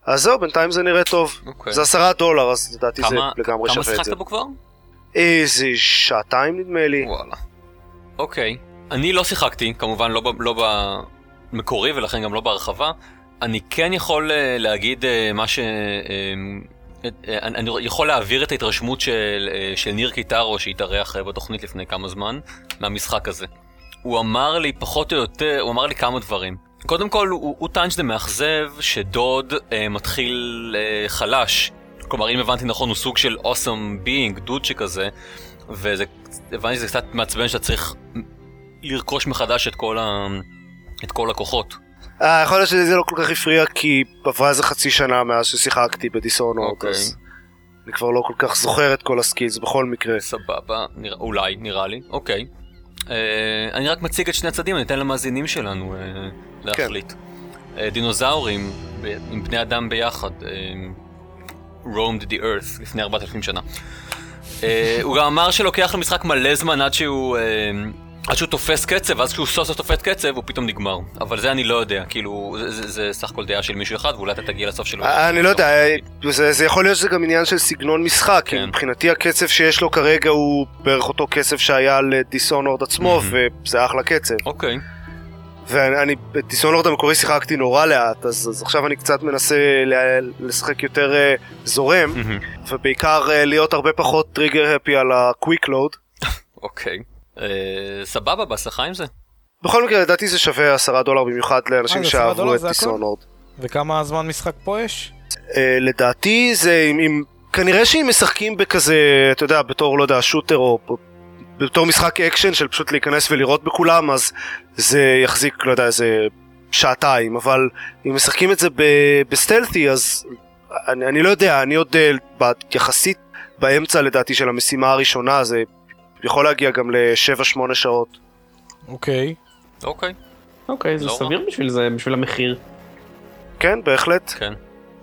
אז זהו, בינתיים זה נראה טוב. אוקיי. זה עשרה דולר, אז לדעתי זה כמה לגמרי כמה שווה את זה. שיחקת בו כבר? איזה שעתיים נדמה לי. וואלה. אוקיי. אני לא שיחקתי, כמובן לא, לא במקורי ולכן גם לא בהרחבה. אני כן יכול אה, להגיד אה, מה ש... אה, אני יכול להעביר את ההתרשמות של, של ניר קיטרו שהתארח בתוכנית לפני כמה זמן מהמשחק הזה. הוא אמר לי פחות או יותר, הוא אמר לי כמה דברים. קודם כל, הוא, הוא טען שזה מאכזב שדוד אה, מתחיל אה, חלש. כלומר, אם הבנתי נכון, הוא סוג של awesome being, דוד שכזה, וזה, הבנתי שזה קצת מעצבן שאתה צריך לרכוש מחדש את כל, ה, את כל הכוחות. אה, יכול להיות שזה לא כל כך הפריע, כי עברה איזה חצי שנה מאז ששיחקתי בדיסונורד, אוקיי. אז אני כבר לא כל כך זוכר את כל הסקילס בכל מקרה. סבבה, נרא, אולי, נראה לי, אוקיי. אה, אני רק מציג את שני הצדדים, אני אתן למאזינים שלנו אה, להחליט. אה, דינוזאורים ב- עם בני אדם ביחד, אה, roamed the earth לפני 4,000 שנה. אה, הוא גם אמר שלוקח למשחק מלא זמן עד שהוא... אה, עד שהוא תופס קצב, ואז כשהוא סוף סוף תופס קצב, הוא פתאום נגמר. אבל זה אני לא יודע, כאילו, זה, זה, זה סך הכל דעה של מישהו אחד, ואולי אתה תגיע לסוף שלו. אה, אני לא יודע, זה, זה יכול להיות שזה גם עניין של סגנון משחק, כי כן. מבחינתי הקצב שיש לו כרגע הוא בערך אותו קצב שהיה לדיסונורד עצמו. וזה אחלה קצב. אוקיי. ואני בדיסונורד המקורי שיחקתי נורא לאט, אז, אז עכשיו אני קצת מנסה ל- לשחק יותר אה, זורם, מהמם. ובעיקר אה, להיות הרבה פחות טריגר הפי על הקוויק לואוד. אוקיי. אה, סבבה, בהצלחה עם זה. בכל מקרה לדעתי זה שווה עשרה דולר במיוחד לאנשים אה, שאהבו את? דיסונורד. וכמה זמן משחק פה יש? אה, לדעתי זה אם, אם כנראה שאם משחקים בכזה אתה יודע בתור לא יודע שוטר או בתור משחק אקשן של פשוט להיכנס ולירות בכולם אז זה יחזיק לא יודע איזה שעתיים אבל אם משחקים את זה ב- ב stealth אז אני, אני לא יודע אני עוד אה, ב- יחסית באמצע לדעתי של המשימה הראשונה זה יכול להגיע גם ל-7-8 שעות. אוקיי. אוקיי, אוקיי, זה לא רע. סביר בשביל זה, בשביל המחיר. כן בהחלט. כן.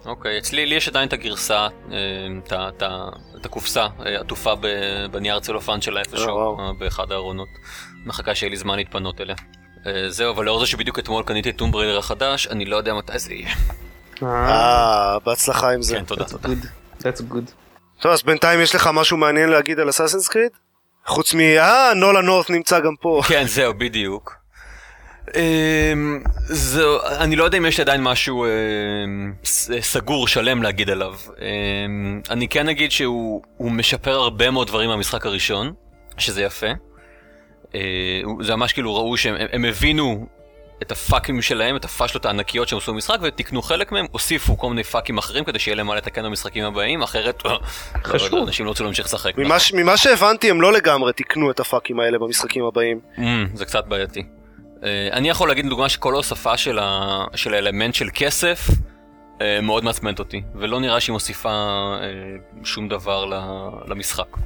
אוקיי, אצלי לי יש עדיין את הגרסה, אה, את הקופסה אה, עטופה ב- בנייר צלופן שלה איפשהו, אה, באחד הארונות. מחכה שיהיה לי זמן להתפנות אליה. זהו, אבל לאור זה שבדיוק אתמול קניתי את טום בריידר החדש, אני לא יודע מתי זה יהיה. אה, בהצלחה עם זה. כן, תודה, תודה. good. That's good. טוב, אז בינתיים יש לך משהו מעניין להגיד על אסאסינס קריד? חוץ מ... אה, נולה נורט נמצא גם פה. כן, זהו, בדיוק. אמ, זהו, אני לא יודע אם יש עדיין משהו אמ, סגור, שלם להגיד עליו. אמ, אני כן אגיד שהוא הוא משפר הרבה מאוד דברים מהמשחק הראשון, שזה יפה. אה, זה ממש כאילו ראו שהם הם- הם הבינו את הפאקים שלהם, את הפאשלות הענקיות שהם עשו במשחק, ותיקנו חלק מהם, הוסיפו כל מיני פאקים אחרים כדי שיהיה להם מה לתקן במשחקים הבאים, אחרת לא, חשוב. אנשים לא רוצים להמשיך לשחק. ממה שהבנתי הם לא לגמרי תיקנו את הפאקים האלה במשחקים הבאים. Mm, זה קצת בעייתי. Uh, אני יכול להגיד לדוגמה שכל ההוספה של, ה... של האלמנט של כסף uh, מאוד מעצמנת אותי, ולא נראה שהיא מוסיפה uh, שום דבר. למשחק.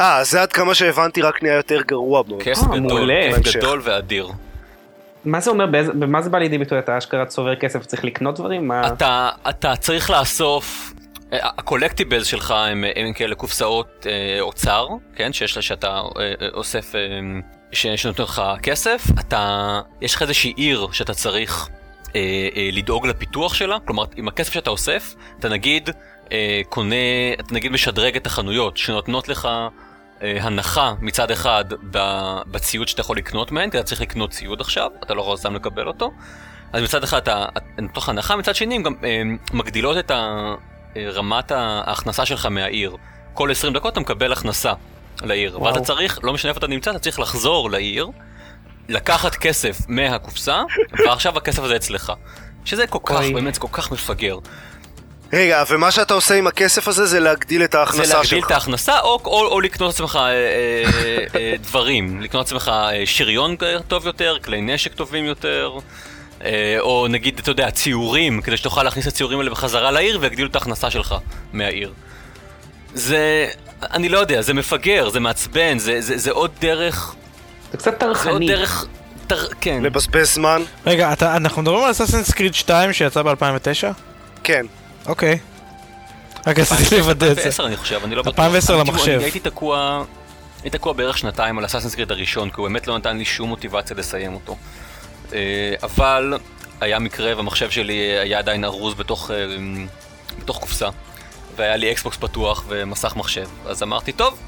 אה, זה עד כמה שהבנתי רק נהיה יותר גרוע מאוד. כיף אה, גדול. כיף. גדול ואדיר. מה זה אומר, במה זה בא לידי ביטוי? אתה אשכרה צובר כסף וצריך לקנות דברים? אתה, אתה צריך לאסוף, אה, הקולקטיבלס שלך הם, הם כאלה קופסאות אה, אוצר, כן, שיש לה שאתה אה, אה, אוסף, שנותן לך כסף, אתה, יש לך איזושהי עיר שאתה צריך אה, אה, לדאוג לפיתוח שלה, כלומר עם הכסף שאתה אוסף, אתה נגיד אה, קונה, אתה נגיד משדרג את החנויות שנותנות לך אה, הנחה מצד אחד בציוד שאתה יכול לקנות מהן, כי אתה צריך לקנות ציוד עכשיו, אתה לא יכול סתם לקבל אותו. אז מצד אחד אתה נותן הנחה, מצד שני הן גם אה, מגדילות את ה- רמת ההכנסה שלך מהעיר. כל 20 דקות אתה מקבל הכנסה לעיר, וואו. ואתה צריך, לא משנה איפה אתה נמצא, אתה צריך לחזור לעיר, לקחת כסף מהקופסה, [LAUGHS] ועכשיו הכסף הזה אצלך. שזה כל כך, אוי. באמת, זה כל כך מפגר. רגע, ומה שאתה עושה עם הכסף הזה זה להגדיל את ההכנסה זה שלך. להגדיל את ההכנסה, או, או, או לקנות לעצמך אה, אה, אה, דברים. לקנות לעצמך אה, שריון טוב יותר, כלי נשק טובים יותר, אה, או נגיד, אתה יודע, ציורים, כדי שתוכל להכניס את הציורים האלה בחזרה לעיר ויגדילו את ההכנסה שלך מהעיר. זה... אני לא יודע, זה מפגר, זה מעצבן, זה, זה, זה עוד דרך... זה קצת זה עוד טרחני. דרך... תר, כן. לבזבז זמן? רגע, אתה- אנחנו מדברים על אסאסינס קריד 2 שיצא ב-2009? כן. אוקיי. רק רציתי לוודא את זה. 2010 אני חושב, אני לא בטוח. 2010 אני- למחשב. אני הייתי תקוע... הייתי תקוע בערך שנתיים על אסאסינס קריד הראשון, כי הוא באמת לא נתן לי שום מוטיבציה לסיים אותו. אה, אבל היה מקרה והמחשב שלי היה עדיין ארוז בתוך, אה, בתוך קופסה, והיה לי אקסבוקס פתוח ומסך מחשב, אז אמרתי, טוב,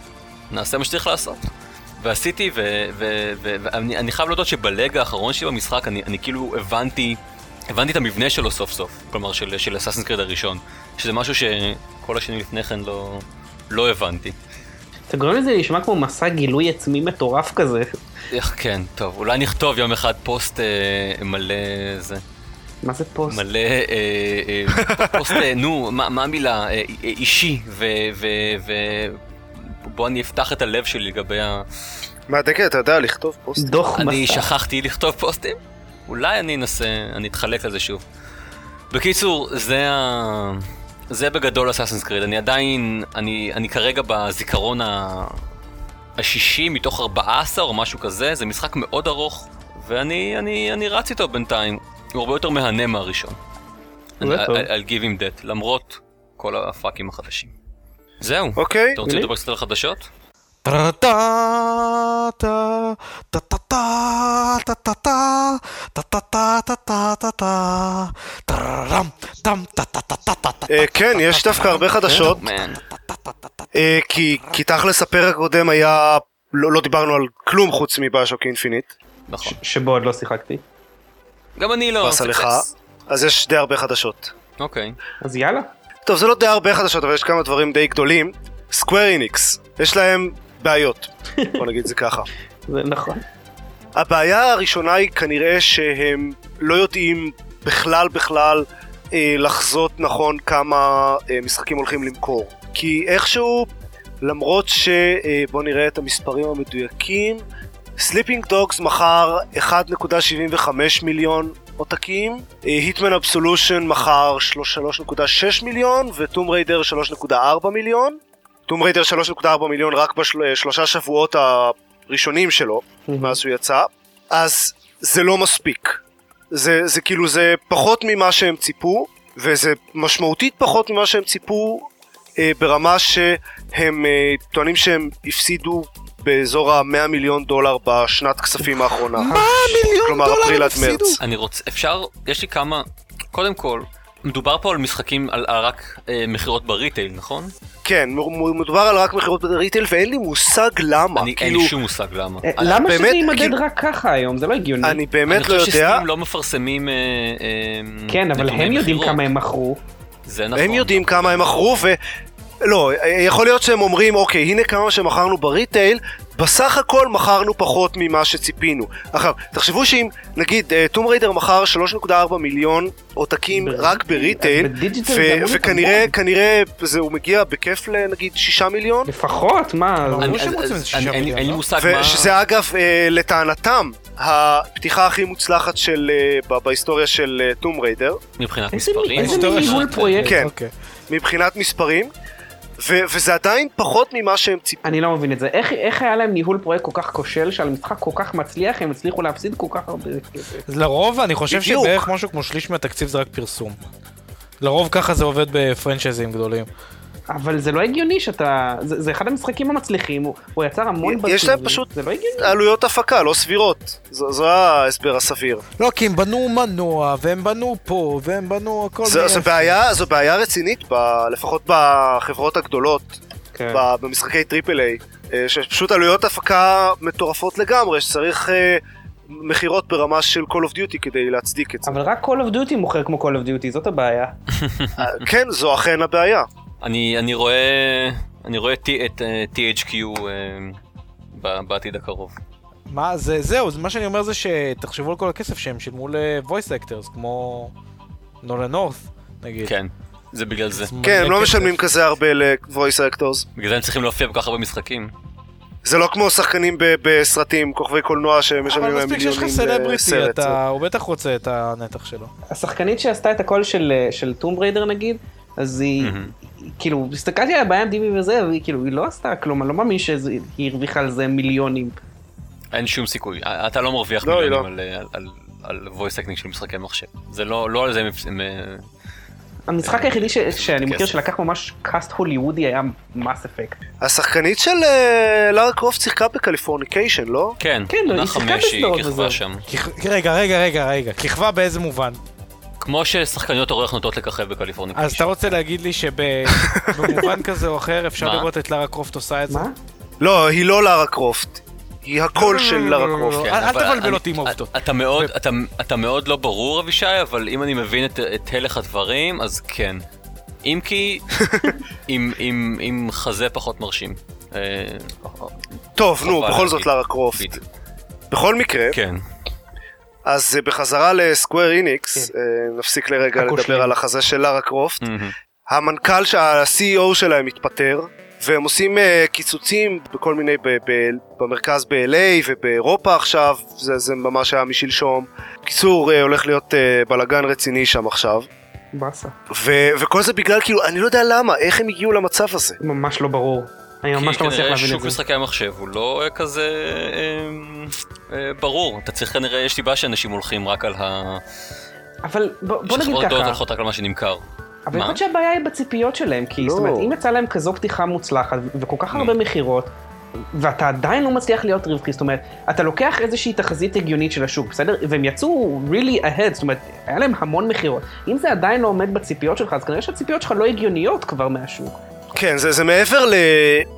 נעשה מה שצריך לעשות. ועשיתי, ואני אני חייב להודות שבלג האחרון שלי במשחק, אני, אני כאילו הבנתי, הבנתי את המבנה שלו סוף סוף, כלומר של אסאסינס קריד הראשון, שזה משהו שכל השנים לפני כן לא, לא הבנתי. אתה גורם לזה להישמע כמו מסע גילוי עצמי מטורף כזה. איך כן, טוב, אולי נכתוב יום אחד פוסט אה, מלא זה, מה זה פוסט? מלא, אה, אה, פוסט, אה, נו, מה, מה המילה, אה, אה, אישי, ו... ו, ו בוא אני אפתח את הלב שלי לגבי ה... מה, דקל, אתה יודע לכתוב פוסט? דוח מסע. אני שכחתי לכתוב פוסטים? אולי אני אנסה, אני אתחלק על זה שוב. בקיצור, זה ה... זה בגדול Assassin's Creed, אני עדיין, אני, אני כרגע בזיכרון ה... השישי מתוך 14 או משהו כזה, זה משחק מאוד ארוך, ואני אני, אני רץ איתו בינתיים, הוא הרבה יותר מהנה מהראשון. I'll I'll give him that, למרות כל הפאקים החדשים. זהו, אוקיי. אתה רוצה. לדבר קצת על החדשות? אה, כן, יש דווקא הרבה חדשות. אה, כי כי תכלס הפרק הקודם היה... לא לא דיברנו על כלום חוץ מ BioShock Infinite. נכון. שבו עוד לא שיחקתי. גם אני לא. באסה לך. אז יש די הרבה חדשות. אוקיי. אז יאללה. טוב, זה לא די הרבה חדשות, אבל יש כמה דברים די גדולים. Square Enix, יש להם בעיות, בוא נגיד זה ככה. [LAUGHS] זה נכון. הבעיה הראשונה היא כנראה שהם לא יודעים בכלל בכלל אה, לחזות נכון כמה אה, משחקים הולכים למכור. כי איכשהו, למרות ש... אה, נראה את המספרים המדויקים, Sleeping Dogs מכר 1.75 מיליון עותקים, Hitman Absolution מכר 3.6 מיליון ו Tomb Raider 3.4 מיליון. Tomb Raider 3.4 מיליון רק בשלושה שבועות הראשונים שלו, מאז שהוא יצא, אז זה לא מספיק. זה, זה כאילו זה פחות ממה שהם ציפו, וזה משמעותית פחות ממה שהם ציפו אה, ברמה שהם אה, טוענים שהם הפסידו באזור ה-100 מיליון דולר בשנת כספים האחרונה. מה מיליון כלומר, דולר אפריל הם עד הפסידו? מרץ. אני רוצה, אפשר, יש לי כמה, קודם כל, מדובר פה על משחקים, על, על רק אה, מכירות בריטייל, נכון? כן, מדובר על רק מכירות בריטייל ואין לי מושג למה. אני, אין כאילו, לי שום מושג למה. אה, אני- למה באמת, שזה יימדד כאילו- רק ככה היום? זה לא הגיוני. אני אני באמת לא חושב יודע. ש Steam לא מפרסמים אה, אה, כן, אבל הם יודעים. כמה הם מכרו. זה נכון. הם יודעים כמה הם מכרו ו... לא, יכול להיות שהם אומרים, אוקיי, הנה כמה שמכרנו ב retail, בסך הכל מכרנו פחות ממה שציפינו. עכשיו, תחשבו שאם, נגיד, Tomb Raider מכר 3.4 מיליון עותקים? רק ב retail, ו- וכנראה. כנראה, זה, הוא מגיע בכיף לנגיד 6 מיליון, לפחות, מה? אני- אין לי- מיליון, אין לי לא? מושג מה... ושזה אגב, אה, לטענתם, הפתיחה הכי מוצלחת של, אה, ב- בהיסטוריה של טום ריידר, מבחינת איזה מספרים. איזה ניהול. פרויקט. כן. אוקיי. מבחינת מספרים, ו- וזה עדיין פחות ממה שהם ציפו. אני לא מבין את זה. איך, איך היה להם ניהול פרויקט כל כך כושל, שעל משחק כל כך מצליח, הם הצליחו להפסיד כל כך הרבה כסף? אז לרוב אני חושב בדיוק. שבערך משהו כמו שליש מהתקציב זה רק פרסום. לרוב ככה זה עובד בפרנצ'ייזים גדולים. אבל זה לא הגיוני שאתה... זה, זה אחד המשחקים המצליחים, הוא, הוא יצר המון יש להם פשוט- זה לא. עלויות הפקה לא סבירות, זו, זו ההסבר הסביר. לא, כי הם בנו מנוע, והם בנו פה, והם בנו הכל... זו, זו, בעיה, זו בעיה רצינית, ב, לפחות בחברות הגדולות, כן. ב, במשחקי triple A, אה, שפשוט עלויות הפקה מטורפות לגמרי, שצריך אה, מכירות ברמה של Call of Duty כדי להצדיק את זה. אבל רק Call of Duty מוכר כמו Call of Duty, זאת הבעיה. אה, כן, זו אכן הבעיה. אני, אני רואה, אני רואה את, את אה, THQ אה, ב- בעתיד הקרוב. מה, זה, זהו, זה- מה שאני אומר זה שתחשבו על כל הכסף שהם שילמו ל-voice actors, כמו נולה נורת, נגיד. כן, זה בגלל זה. כן, הם לא. משלמים כזה הרבה ל-voice actors. בגלל זה הם צריכים להופיע בכל כך הרבה משחקים. זה לא כמו שחקנים בסרטים, כוכבי קולנוע שמשלמים אבל להם מספיק שיש לך מיליונים סלבריטי, לסרט. אתה, הוא בטח רוצה את הנתח שלו. השחקנית שעשתה את הקול של, של Tomb Raider נגיד, אז היא, מהמם. כאילו, הסתכלתי עליה ב-IMDb וזה, והיא כאילו, היא לא עשתה כלום, אני לא מאמין שהיא הרוויחה על זה מיליונים. אין שום סיכוי. אה, אתה לא מרוויח לא, מיליונים היא על, על, על, על voice acting של משחקי מחשב. זה לא, לא על זה הם... הם אה, המשחק היחידי ש, שאני מכיר. שלקח ממש cast הוליוודי היה Mass Effect. השחקנית של אה, לארה קרופט שיחקה ב Californication, לא? כן, כן, לא, היא שיחקה בסדרות כיכבה רגע, רגע, רגע, רגע, ככבה באיזה מובן? כמו ששחקניות אורח נוטות לככב בקליפורניה. אז אתה רוצה להגיד לי שבמובן [LAUGHS] כזה או אחר אפשר? לראות את לארה קרופט עושה את זה? לא, היא לא לארה קרופט. היא הקול של לארה קרופט. כן, אל- תבלבל אותי עם העובדות. אתה מאוד, אתה, אתה מאוד לא ברור אבישי, אבל אם אני מבין את, את הלך הדברים, אז כן. אם כי [LAUGHS] עם, חזה פחות מרשים. אה, טוב, נו, בכל זאת. לארה קרופט. בכל מקרה, כן. אז אה, בחזרה לסקוויר איניקס, אה, נפסיק לרגע. לדבר על החזה של לארה קרופט. המנכ"ל, ה-CEO שלהם מתפטר, והם עושים uh, קיצוצים בכל מיני, ב- ב- במרכז ב-LA ובאירופה עכשיו, זה, זה ממש היה משלשום. בקיצור, uh, הולך להיות uh, בלאגן רציני שם עכשיו. באסה. ו- וכל זה בגלל, כאילו, אני לא יודע למה, איך הם הגיעו למצב הזה. ממש לא ברור. אני ממש כי לא מצליח כנראה להבין את שוק זה. משחקי המחשב הוא לא אה, כזה אה, אה, ברור. אתה צריך כנראה, יש סיבה שאנשים הולכים רק על ה... אבל בוא בוא נגיד שחברות גדולות ככה, הולכות רק על מה שנמכר. אבל מה? יכול להיות שהבעיה היא בציפיות שלהם, כי זאת לא. אומרת, אם יצא להם כזו פתיחה מוצלחת וכל כך הרבה מכירות, ואתה עדיין לא מצליח להיות רווחי, זאת אומרת, אתה לוקח איזושהי תחזית הגיונית של השוק, בסדר? והם יצאו really ahead, זאת אומרת, היה להם המון מכירות. אם זה עדיין לא עומד בציפיות שלך, אז כנראה שהציפיות שלך לא הגיוניות כבר מהשוק. כן, זה, זה מעבר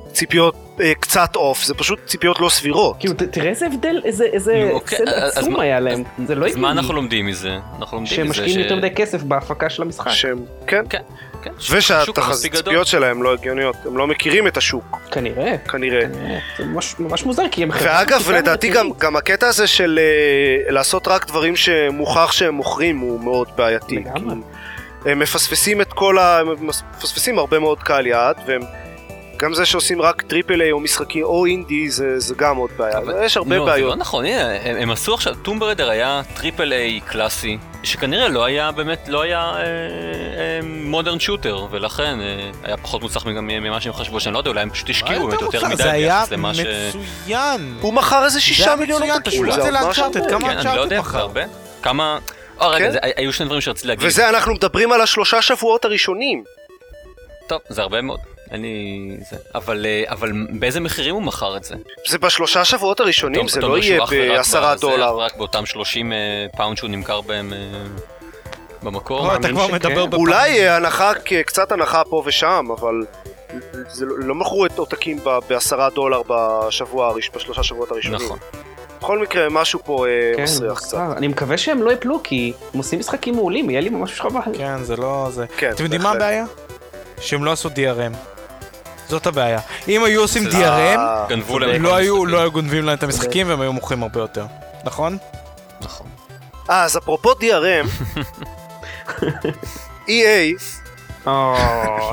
לציפיות uh, קצת אוף, זה פשוט ציפיות לא סבירות. כאילו, תראה איזה הבדל, איזה איזה נו, אוקיי, הפסד אז עצום היה להם. אז- זה לא אז מה. אנחנו לומדים מזה? אנחנו לומדים שהם מזה משקיעים ש... יותר מדי כסף בהפקה של המשחק. שהם, כן, כן, כן. ושהציפיות שלהם לא הגיוניות, הם לא מכירים את השוק, כנראה. כנראה. כנראה. זה ממש- ממש מוזר, כי הם... חברה ואגב, לדעתי גם, הקטע הזה של אה, לעשות רק דברים שמוכח שהם מוכרים הוא מאוד בעייתי. לגמרי. הם מפספסים את כל ה... הם מפספסים הרבה מאוד קהל יעד, והם... גם זה שעושים רק triple A או משחקים או אינדי זה, זה גם עוד בעיה, אבל- יש הרבה לא, זה בעיות. לא נכון, הנה, הם, הם עשו עכשיו, Tomb Raider היה triple A קלאסי, שכנראה לא היה באמת, לא היה modern shooter, ולכן אה, היה פחות מוצלח גם ממה שהם חשבו, שאני לא יודע, אולי הם פשוט השקיעו באמת יותר מדי זה היה ביחס למה ש... מצוין. הוא מכר איזה שישה מיליון מצוין, עותקים, זה ממש לאנצ'ארטד, הרבה. כמה כן, לא יודע, מחר. זה הרבה? כמה... אה, רגע, כן. זה- היו שני דברים שרציתי להגיד. וזה אנחנו מדברים על השלושה שבועות הראשונים. טוב, זה הרבה מאוד. לי... זה. אבל, אה, אבל באיזה מחירים הוא מכר את זה? זה בשלושה שבועות הראשונים, טוב, זה אתה לא אומר שהוא יהיה אך ורק בעשרה בזה, דולר. רק באותם 30 אה, פאונד שהוא נמכר בהם... אה, במקור. או, אתה מאמין כבר שכן. מדבר בפעם. אולי אה, הנחה, כ- קצת הנחה פה ושם, אבל זה לא לא מכרו את עותקים ב- בעשרה דולר בשבוע, הראש- בשלושה שבועות הראשונים. נכון. בכל מקרה, משהו פה אה, כן, מסריח קצת. אני מקווה שהם לא יפלו, כי הם עושים משחקים מעולים, יהיה לי ממש חבל. כן, זה לא זה. כן, אתם יודעים מה. הבעיה? שהם לא עשו DRM. זאת הבעיה. אם היו עושים זה- DRM, לא היו. לא היו גונבים להם את המשחקים והם היו מוכרים הרבה יותר. נכון? נכון. אה, אז אפרופו DRM, [LAUGHS] EA,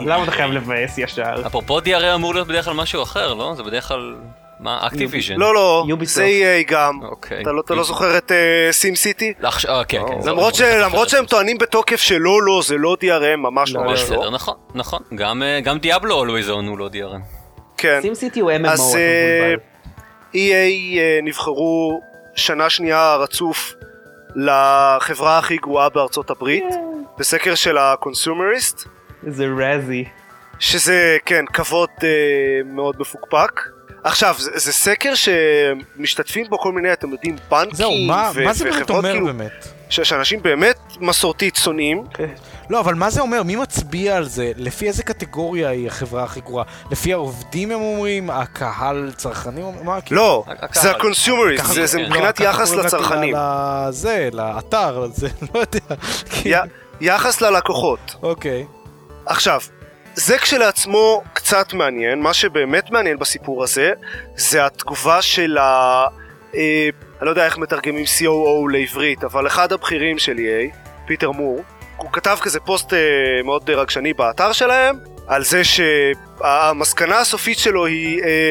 למה אתה חייב לבאס ישר? אפרופו DRM אמור להיות בדרך כלל משהו אחר, לא? זה בדרך כלל... מה? אקטיביז'ן. לא לא. זה EA גם. אוקיי. אתה לא- אתה לא זוכר את סים סיטי? לעכשיו, אה, כן, כן. זה למרות ש- לא- למרות שהם טוענים בתוקף שלא, לא, זה לא DRM, ממש לא, ממש בסדר, לא. נכון, נכון. גם, אה, גם דיאבלו Always On הוא לא DRM. כן. סים סיטי הוא MMO, אז אה. EA אה, נבחרו שנה שנייה רצוף לחברה הכי גרועה בארצות הברית, בסקר של ה Consumerist, זה רזי. שזה, כן, כבוד אה, מאוד מפוקפק. עכשיו, זה, זה סקר שמשתתפים בו כל מיני, אתם יודעים, בנקים זהו, מה ו- מה זה באמת וחברות אומר כאילו, באמת? ש- שאנשים באמת מסורתית שונאים. לא, אבל מה זה אומר? מי מצביע על זה? לפי איזה קטגוריה היא החברה הכי גרועה? לפי העובדים הם אומרים? הקהל צרכנים? מה? כאילו, לא, הקהל. זה ה Consumerist, ככה זה, זה כן. מבחינת לא, יחס לצרכנים, זה, לאתר, זה, [LAUGHS] לא יודע. י- יחס ללקוחות. אוקיי. עכשיו, זה כשלעצמו קצת מעניין, מה שבאמת מעניין בסיפור הזה, זה התגובה של ה... אה, אני לא יודע איך מתרגמים COO לעברית, אבל אחד הבכירים של EA, פיטר מור, הוא כתב כזה פוסט אה, מאוד רגשני באתר שלהם, על זה שהמסקנה הסופית שלו היא אה,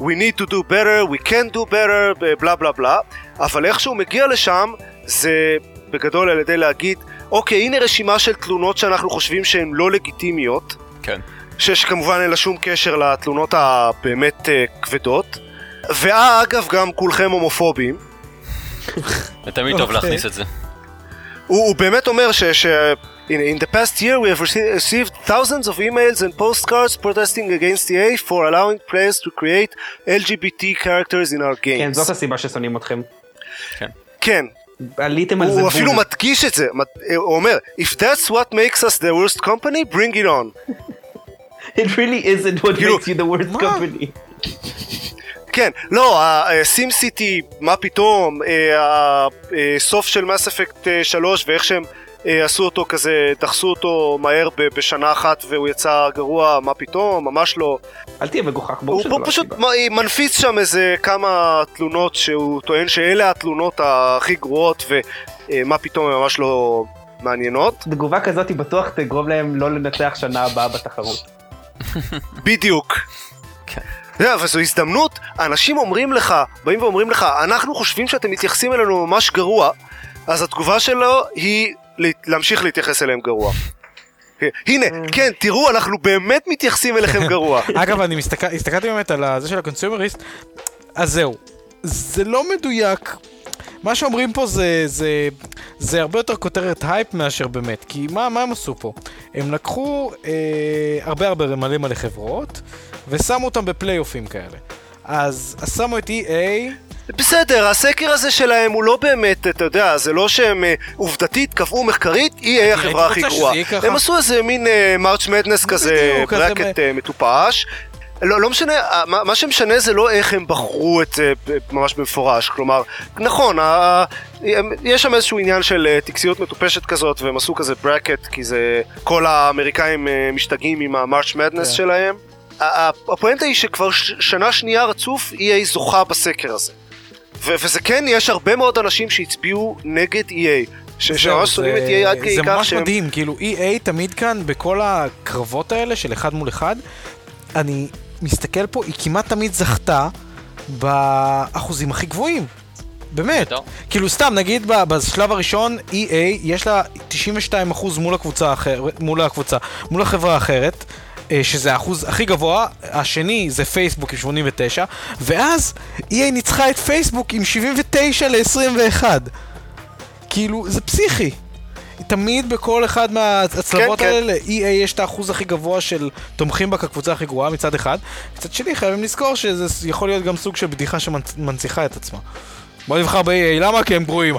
We need to do better, we can do better, בלה בלה בלה, אבל איך שהוא מגיע לשם, זה בגדול על ידי להגיד, אוקיי, הנה רשימה של תלונות שאנחנו חושבים שהן לא לגיטימיות, כן. ש- שכמובן אין לה שום קשר לתלונות הבאמת אה, כבדות. ואגב, גם כולכם הומופובים. זה תמיד טוב אוקיי. להכניס את זה. הוא, הוא באמת אומר ש... ש in, in the past year we have rece- received thousands of emails and postcards protesting against EA for allowing players to create LGBT characters in our games. כן, זאת הסיבה ששונאים אתכם. כן, עליתם על זה הוא אפילו. מדגיש את זה, הוא אומר, If that's what makes us the worst company, bring it on. [LAUGHS] It really isn't what כאילו, makes you the worst company. כן, לא, הסים סיטי, מה פתאום, אה, הסוף של מס אפקט 3 ואיך שהם אה, עשו אותו כזה, דחסו אותו מהר ב- בשנה אחת והוא יצא גרוע, מה פתאום, ממש לא. אל תהיה מגוחך, ברור הוא שזה לא פשוט הסיבה. מ- מנפיץ שם איזה כמה תלונות שהוא טוען שאלה התלונות הכי גרועות ומה פתאום הן ממש לא מעניינות. תגובה כזאת היא בטוח תגרום להם לא לנצח שנה הבאה בתחרות. בדיוק. כן. אתה יודע, אבל זו הזדמנות, אנשים אומרים לך, באים ואומרים לך, אנחנו חושבים שאתם מתייחסים אלינו ממש גרוע, אז התגובה שלו היא להמשיך להתייחס אליהם גרוע. הנה, כן, תראו, אנחנו באמת מתייחסים אליכם [LAUGHS] גרוע. אגב, אני הסתכלתי באמת על זה של ה Consumerist, אז זהו, זה לא מדויק. מה שאומרים פה זה, זה, זה הרבה יותר כותרת הייפ מאשר באמת, כי מה, מה הם עשו פה? הם לקחו אה, הרבה הרבה מלא מלא חברות, ושמו אותם בפלייאופים כאלה. אז, שמו את EA, בסדר, הסקר הזה שלהם הוא לא באמת, אתה יודע, זה לא שהם אה, עובדתית קבעו מחקרית, EA החברה הכי גרועה. הם עשו איזה מין March Madness כזה, bracket אה, מטופש. לא, לא משנה, אה, מה, מה שמשנה זה לא איך הם בחרו את זה ממש במפורש, כלומר, נכון, ה- יש שם איזשהו עניין של אה, טקסיות מטופשת כזאת, והם עשו כזה bracket, כי זה, כל האמריקאים אה, משתגעים עם ה March Madness כן. שלהם. הפואנטה היא שכבר שנה שנייה רצוף EA זוכה בסקר הזה. ו- וזה כן, יש הרבה מאוד אנשים שהצביעו נגד EA. שממש שונאים את EA עד כדי זה כך ממש שהם... מדהים, כאילו EA תמיד כאן בכל הקרבות האלה של אחד מול אחד, אני מסתכל פה, היא כמעט תמיד זכתה באחוזים הכי גבוהים. באמת. כאילו סתם, נגיד ב- בשלב הראשון, EA יש לה 92% מול הקבוצה האחרת, מול הקבוצה, מול החברה האחרת. אה, שזה האחוז הכי גבוה, השני זה פייסבוק עם 89, ואז EA ניצחה את פייסבוק עם 79 ל-21. כאילו, זה פסיכי. תמיד בכל אחד מההצלבות כן, כן. האלה, ל-EA יש את האחוז הכי גבוה של תומכים בה כקבוצה הכי גרועה מצד אחד. מצד שני, חייבים לזכור שזה יכול להיות גם סוג של בדיחה שמנציחה את עצמה. בוא נבחר ב-EA, למה? כי הם גרועים.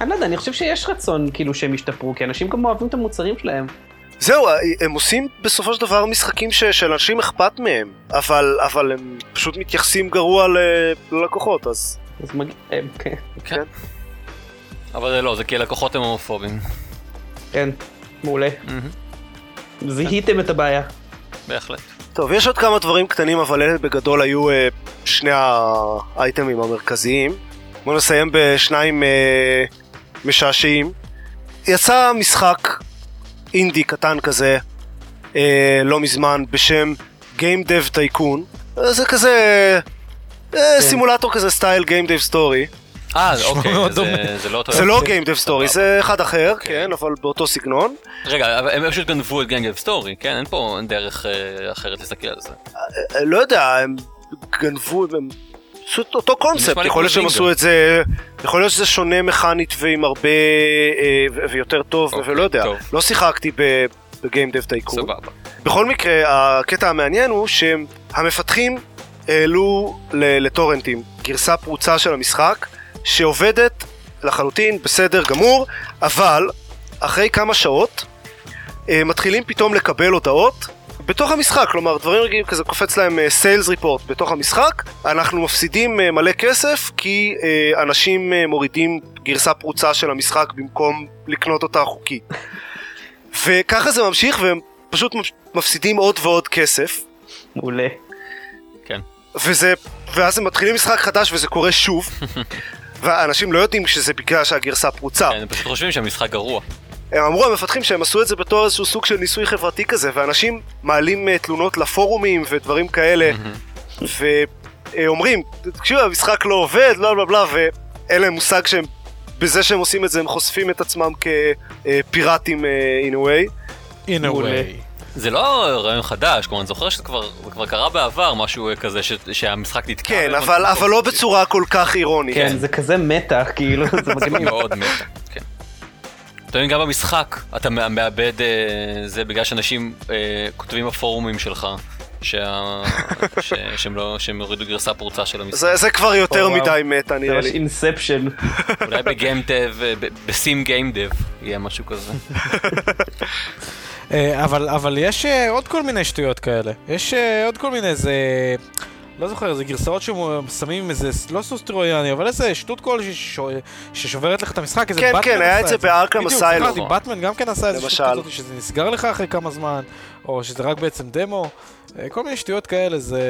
אני לא יודע, אני חושב שיש רצון כאילו שהם ישתפרו, כי אנשים גם אוהבים את המוצרים שלהם. זהו, הם עושים בסופו של דבר משחקים ש- שלאנשים אכפת מהם, אבל, אבל הם פשוט מתייחסים גרוע ל- ללקוחות, אז... אז מגיע, הם, כן. כן. אבל זה לא, זה כי הלקוחות הם הומופובים. כן, מעולה. מהמם, זיהיתם את הבעיה. בהחלט. טוב, יש עוד כמה דברים קטנים, אבל אלה בגדול היו אה, שני האייטמים המרכזיים. בואו נסיים בשניים אה, משעשעים. יצא משחק אינדי קטן כזה, אה, לא מזמן, בשם Game Dev Tycoon. אה, זה כזה... אה, כן. סימולטור כזה סטייל Game Dev Story. אה, [LAUGHS] אוקיי, זה- דומה. זה לא אותו... זה לא אוקיי. Game Dev Story, זה אחד אחר, כן, אבל באותו סגנון. רגע, הם פשוט גנבו את Game Dev Story, כן? אין פה דרך אה, אחרת להסתכל על זה. אה, לא יודע, הם גנבו, הם את אותו קונספט, יכול להיות שהם עשו. את זה, יכול להיות שזה שונה מכנית ועם הרבה, אה, ויותר טוב, אוקיי, ולא יודע, טוב. לא שיחקתי בגיים דב טייקון. סבבה. בכל מקרה, הקטע המעניין הוא שהמפתחים העלו לטורנטים גרסה פרוצה של המשחק, שעובדת לחלוטין בסדר גמור, אבל אחרי כמה שעות אה, מתחילים פתאום לקבל הודעות בתוך המשחק, כלומר דברים רגילים כזה קופץ להם סיילס ריפורט בתוך המשחק, אנחנו מפסידים אה, מלא כסף כי אה, אנשים אה, מורידים גרסה פרוצה של המשחק במקום לקנות אותה חוקית. [LAUGHS] וככה זה ממשיך והם פשוט מפסידים עוד ועוד כסף מעולה. כן. וזה, ואז הם מתחילים משחק חדש וזה קורה שוב [LAUGHS] ואנשים לא יודעים שזה בגלל שהגרסה פרוצה כן, הם פשוט חושבים שהמשחק גרוע. הם אמרו המפתחים שהם עשו את זה בתור איזשהו סוג של ניסוי חברתי כזה ואנשים מעלים אה, תלונות לפורומים ודברים כאלה ואומרים תקשיבו המשחק לא עובד בלה בלה בלה ואין להם מושג שהם בזה שהם עושים את זה הם חושפים את עצמם כפיראטים אה, in a way in a way. זה לא רעיון חדש, כלומר אני זוכר שזה כבר כבר קרה בעבר, משהו כזה ש- שהמשחק נתקע. כן אבל, אבל לא. בצורה כל כך אירונית כן, זה כזה מתח, כאילו, [LAUGHS] זה מגניב. מאוד מתה, כן. מבין, גם במשחק אתה מא- מאבד אה, זה בגלל שאנשים אה, כותבים בפורומים שלך שה... ש... שהם לא... שהם הורידו גרסה פרוצה של המשחק. זה, זה כבר יותר או, וואו. מדי מטה זה נראה ממש לי אינספשן. אולי בגיימדב, בסים גיימדב יהיה משהו כזה. אה, אבל, אבל יש אה, עוד כל מיני שטויות כאלה. יש אה, עוד כל מיני איזה... לא זוכר, איזה גרסאות ששמים איזה, לא סוס טרויאני, אבל איזה שטות כלשהי ששו- ששוברת לך את המשחק, איזה כן, באטמן כן, היה עשה את זה בארקם בדיוק, אסיילום. זכרתי, באטמן גם כן עשה איזה שטות. כזאת, שזה נסגר לך אחרי כמה זמן, או שזה רק בעצם דמו. אה, כל מיני שטויות כאלה, זה...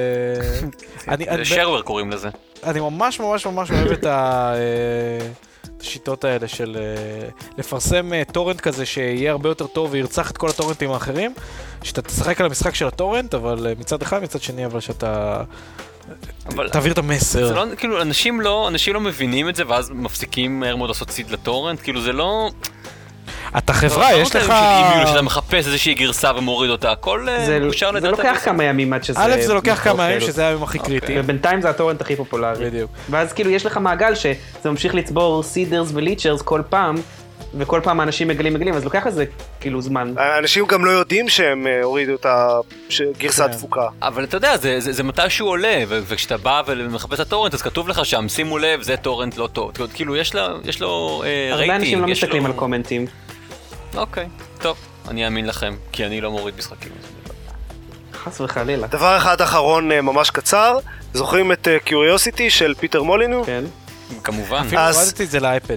[LAUGHS] אני, אני, זה שרוור קוראים לזה. אני ממש ממש ממש אוהב את ה- אה, את השיטות האלה של אה, לפרסם אה, טורנט כזה שיהיה הרבה יותר טוב וירצח את כל הטורנטים האחרים. שאתה תשחק על המשחק של הטורנט, אבל אה, מצד אחד, מצד שני, אבל שאתה אבל תעביר את המסר. לא, כאילו, אנשים לא, אנשים לא מבינים את זה ואז מפסיקים מהר מאוד לעשות סיד לטורנט, כאילו זה לא... אתה חברה, לא יש נותן לך... של אימיול שאתה מחפש איזושהי גרסה ומוריד אותה, הכל אה, זה אפשר זה לדעת לוקח זה. כמה ימים עד שזה... א', זה לוקח כמה ימים, כאילו. שזה היום הכי קריטי. ובינתיים זה הטורנט הכי פופולרי. בדיוק. ואז כאילו יש לך מעגל שזה ממשיך לצבור seeders ו leechers כל פעם, וכל פעם האנשים מגלים מגלים, אז לוקח לזה כאילו זמן. אנשים גם לא יודעים שהם אה, הורידו את הגרסה כן. דפוקה אבל אתה יודע, זה, זה, זה מתישהו עולה, וכשאתה בא ומחפש את הטורנט, אז כתוב לך שם, שימו לב, זה טורנט לא טוב. כאילו, יש, לה, יש לו אה, רייטינג. הרבה אנשים לא מסתכלים לו... על קומנטים. אוקיי, טוב, אני אאמין לכם, כי אני לא מוריד משחקים. חס וחלילה. דבר אחד אחרון אה, ממש קצר זוכרים את קיוריוסיטי של פיטר מולינו? כן. כמובן. אפילו אז- הורדתי את זה לאייפד.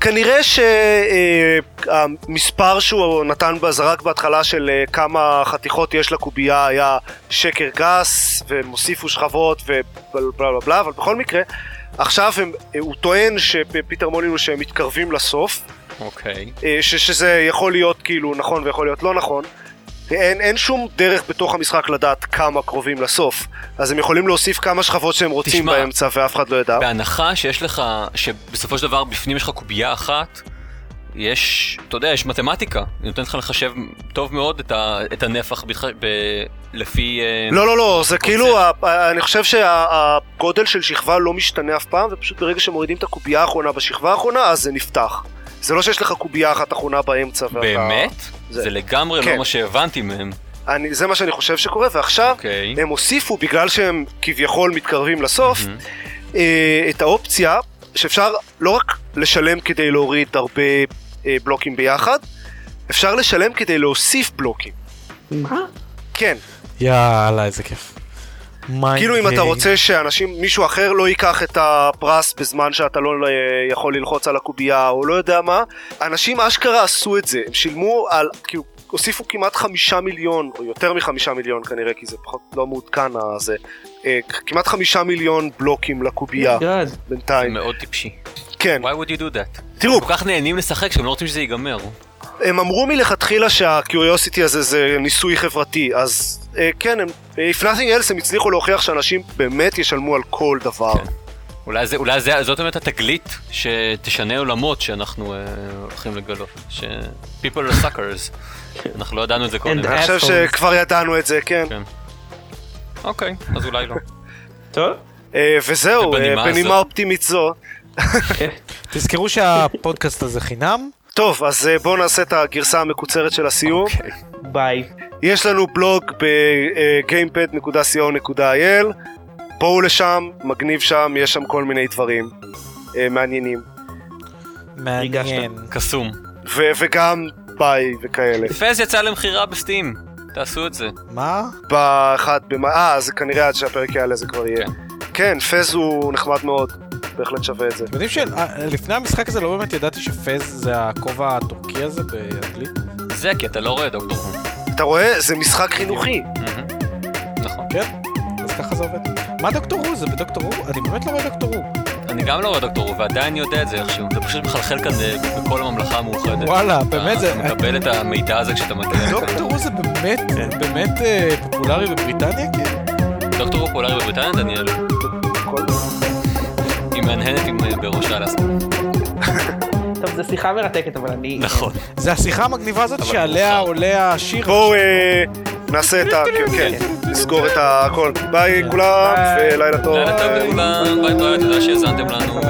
כנראה שהמספר שהוא נתן בזרק בהתחלה של אה, כמה חתיכות יש לקובייה היה שקר גס והם הוסיפו שכבות ובלה בלה בלה אבל בכל מקרה עכשיו הם, אה, הוא טוען שפיטר מולינו שהם מתקרבים לסוף אוקיי. אה, ש, שזה יכול להיות כאילו נכון ויכול להיות לא נכון אין, אין שום דרך בתוך המשחק לדעת כמה קרובים לסוף אז הם יכולים להוסיף כמה שכבות שהם רוצים תשמע, באמצע ואף אחד לא ידע בהנחה שיש לך, שבסופו של דבר בפנים יש לך קובייה אחת, יש, אתה יודע, יש מתמטיקה. היא נותנת לך לחשב טוב מאוד את, ה, את הנפח בתח, ב, לפי... אה, לא, לא, לא, זה. כאילו, ה- ה- אני חושב שהגודל של שכבה לא משתנה אף פעם, ופשוט ברגע שמורידים את הקובייה האחרונה בשכבה האחרונה, אז זה נפתח. זה לא שיש לך קובייה אחת אחרונה באמצע. ואתה- באמת? זה- זה לגמרי כן. לא מה שהבנתי מהם. אני, זה מה שאני חושב שקורה, ועכשיו אוקיי. הם הוסיפו, בגלל שהם כביכול מתקרבים לסוף, מהמם. אה, את האופציה שאפשר לא רק לשלם כדי להוריד הרבה אה, בלוקים ביחד, אפשר לשלם כדי להוסיף בלוקים. מה? כן, יאללה, איזה כיף. כאילו אם אתה רוצה שאנשים, מישהו אחר לא ייקח את הפרס בזמן שאתה לא אה, יכול ללחוץ על הקובייה או לא יודע מה, אנשים אשכרה עשו את זה, הם שילמו על, כאילו, הוסיפו כמעט חמישה מיליון, או יותר מחמישה מיליון כנראה, כי זה פחות לא מעודכן הזה, אה, כמעט חמישה מיליון בלוקים לקובייה. זה בינתיים, מאוד טיפשי. כן, Why would you do that? תראו, כל כך נהנים לשחק שהם לא רוצים שזה ייגמר. הם אמרו מלכתחילה שהקיוריוסיטי הזה זה ניסוי חברתי, אז אה, כן, הם, אה, if nothing else הם הצליחו להוכיח שאנשים באמת ישלמו על כל דבר. כן. אולי, זה, אולי זה, זאת באמת התגלית שתשנה עולמות שאנחנו אה, הולכים לגלות. ש... people are suckers. [LAUGHS] אנחנו לא ידענו את זה קודם. אני חושב. שכבר ידענו את זה, כן. כן. אוקיי, אז אולי לא. טוב. אה, וזהו, אה, בנימה זו- אופטימית זו. [LAUGHS] תזכרו שהפודקאסט הזה חינם. טוב, אז אה, בואו נעשה את הגרסה המקוצרת של הסיום. אוקיי. ביי. יש לנו בלוג אה, ב-gamepad.co.il בואו לשם, מגניב שם, יש שם כל מיני דברים אה, מעניינים. מעניין. קסום. ו- וגם ביי וכאלה. פז יצא למכירה בסטים. תעשו את זה. מה? באחד במאי, אה, זה כנראה עד שהפרק יעלה זה כבר יהיה. כן. כן, פז הוא נחמד מאוד, בהחלט שווה את זה. אתם יודעים שלפני המשחק הזה לא באמת ידעתי שפז זה הכובע הטורקי הזה באנגלית? זה כי אתה לא רואה דוקטור. אתה רואה? זה משחק חינוכי. נכון. כן? אז ככה זה עובד. מה דוקטור הוא? זה בדוקטור הוא? אני באמת לא רואה דוקטור הוא. אני גם לא רואה דוקטור הו, ועדיין יודע את זה איכשהו. זה פשוט מחלחל כאן אה, בכל הממלכה המאוחדת. וואלה, באמת זה... אתה מקבל את המידע הזה כשאתה מטייל. דוקטור הוא זה באמת, באמת אה, פופולרי בבריטניה? כן. דוקטור הו פולארי בבריטניה, דניאל. היא מהנהנת עם אה, בראש אלאס. טוב, זו שיחה מרתקת, אבל אני... נכון. זה השיחה המגניבה הזאת שעליה. עולה השיר. בואו אה, נעשה את ה... כן, כן, נסגור את הכל. ביי כולם, ביי. ולילה טוב. לילה טוב לכולם, ביי ביי, תודה שהאזנתם לנו.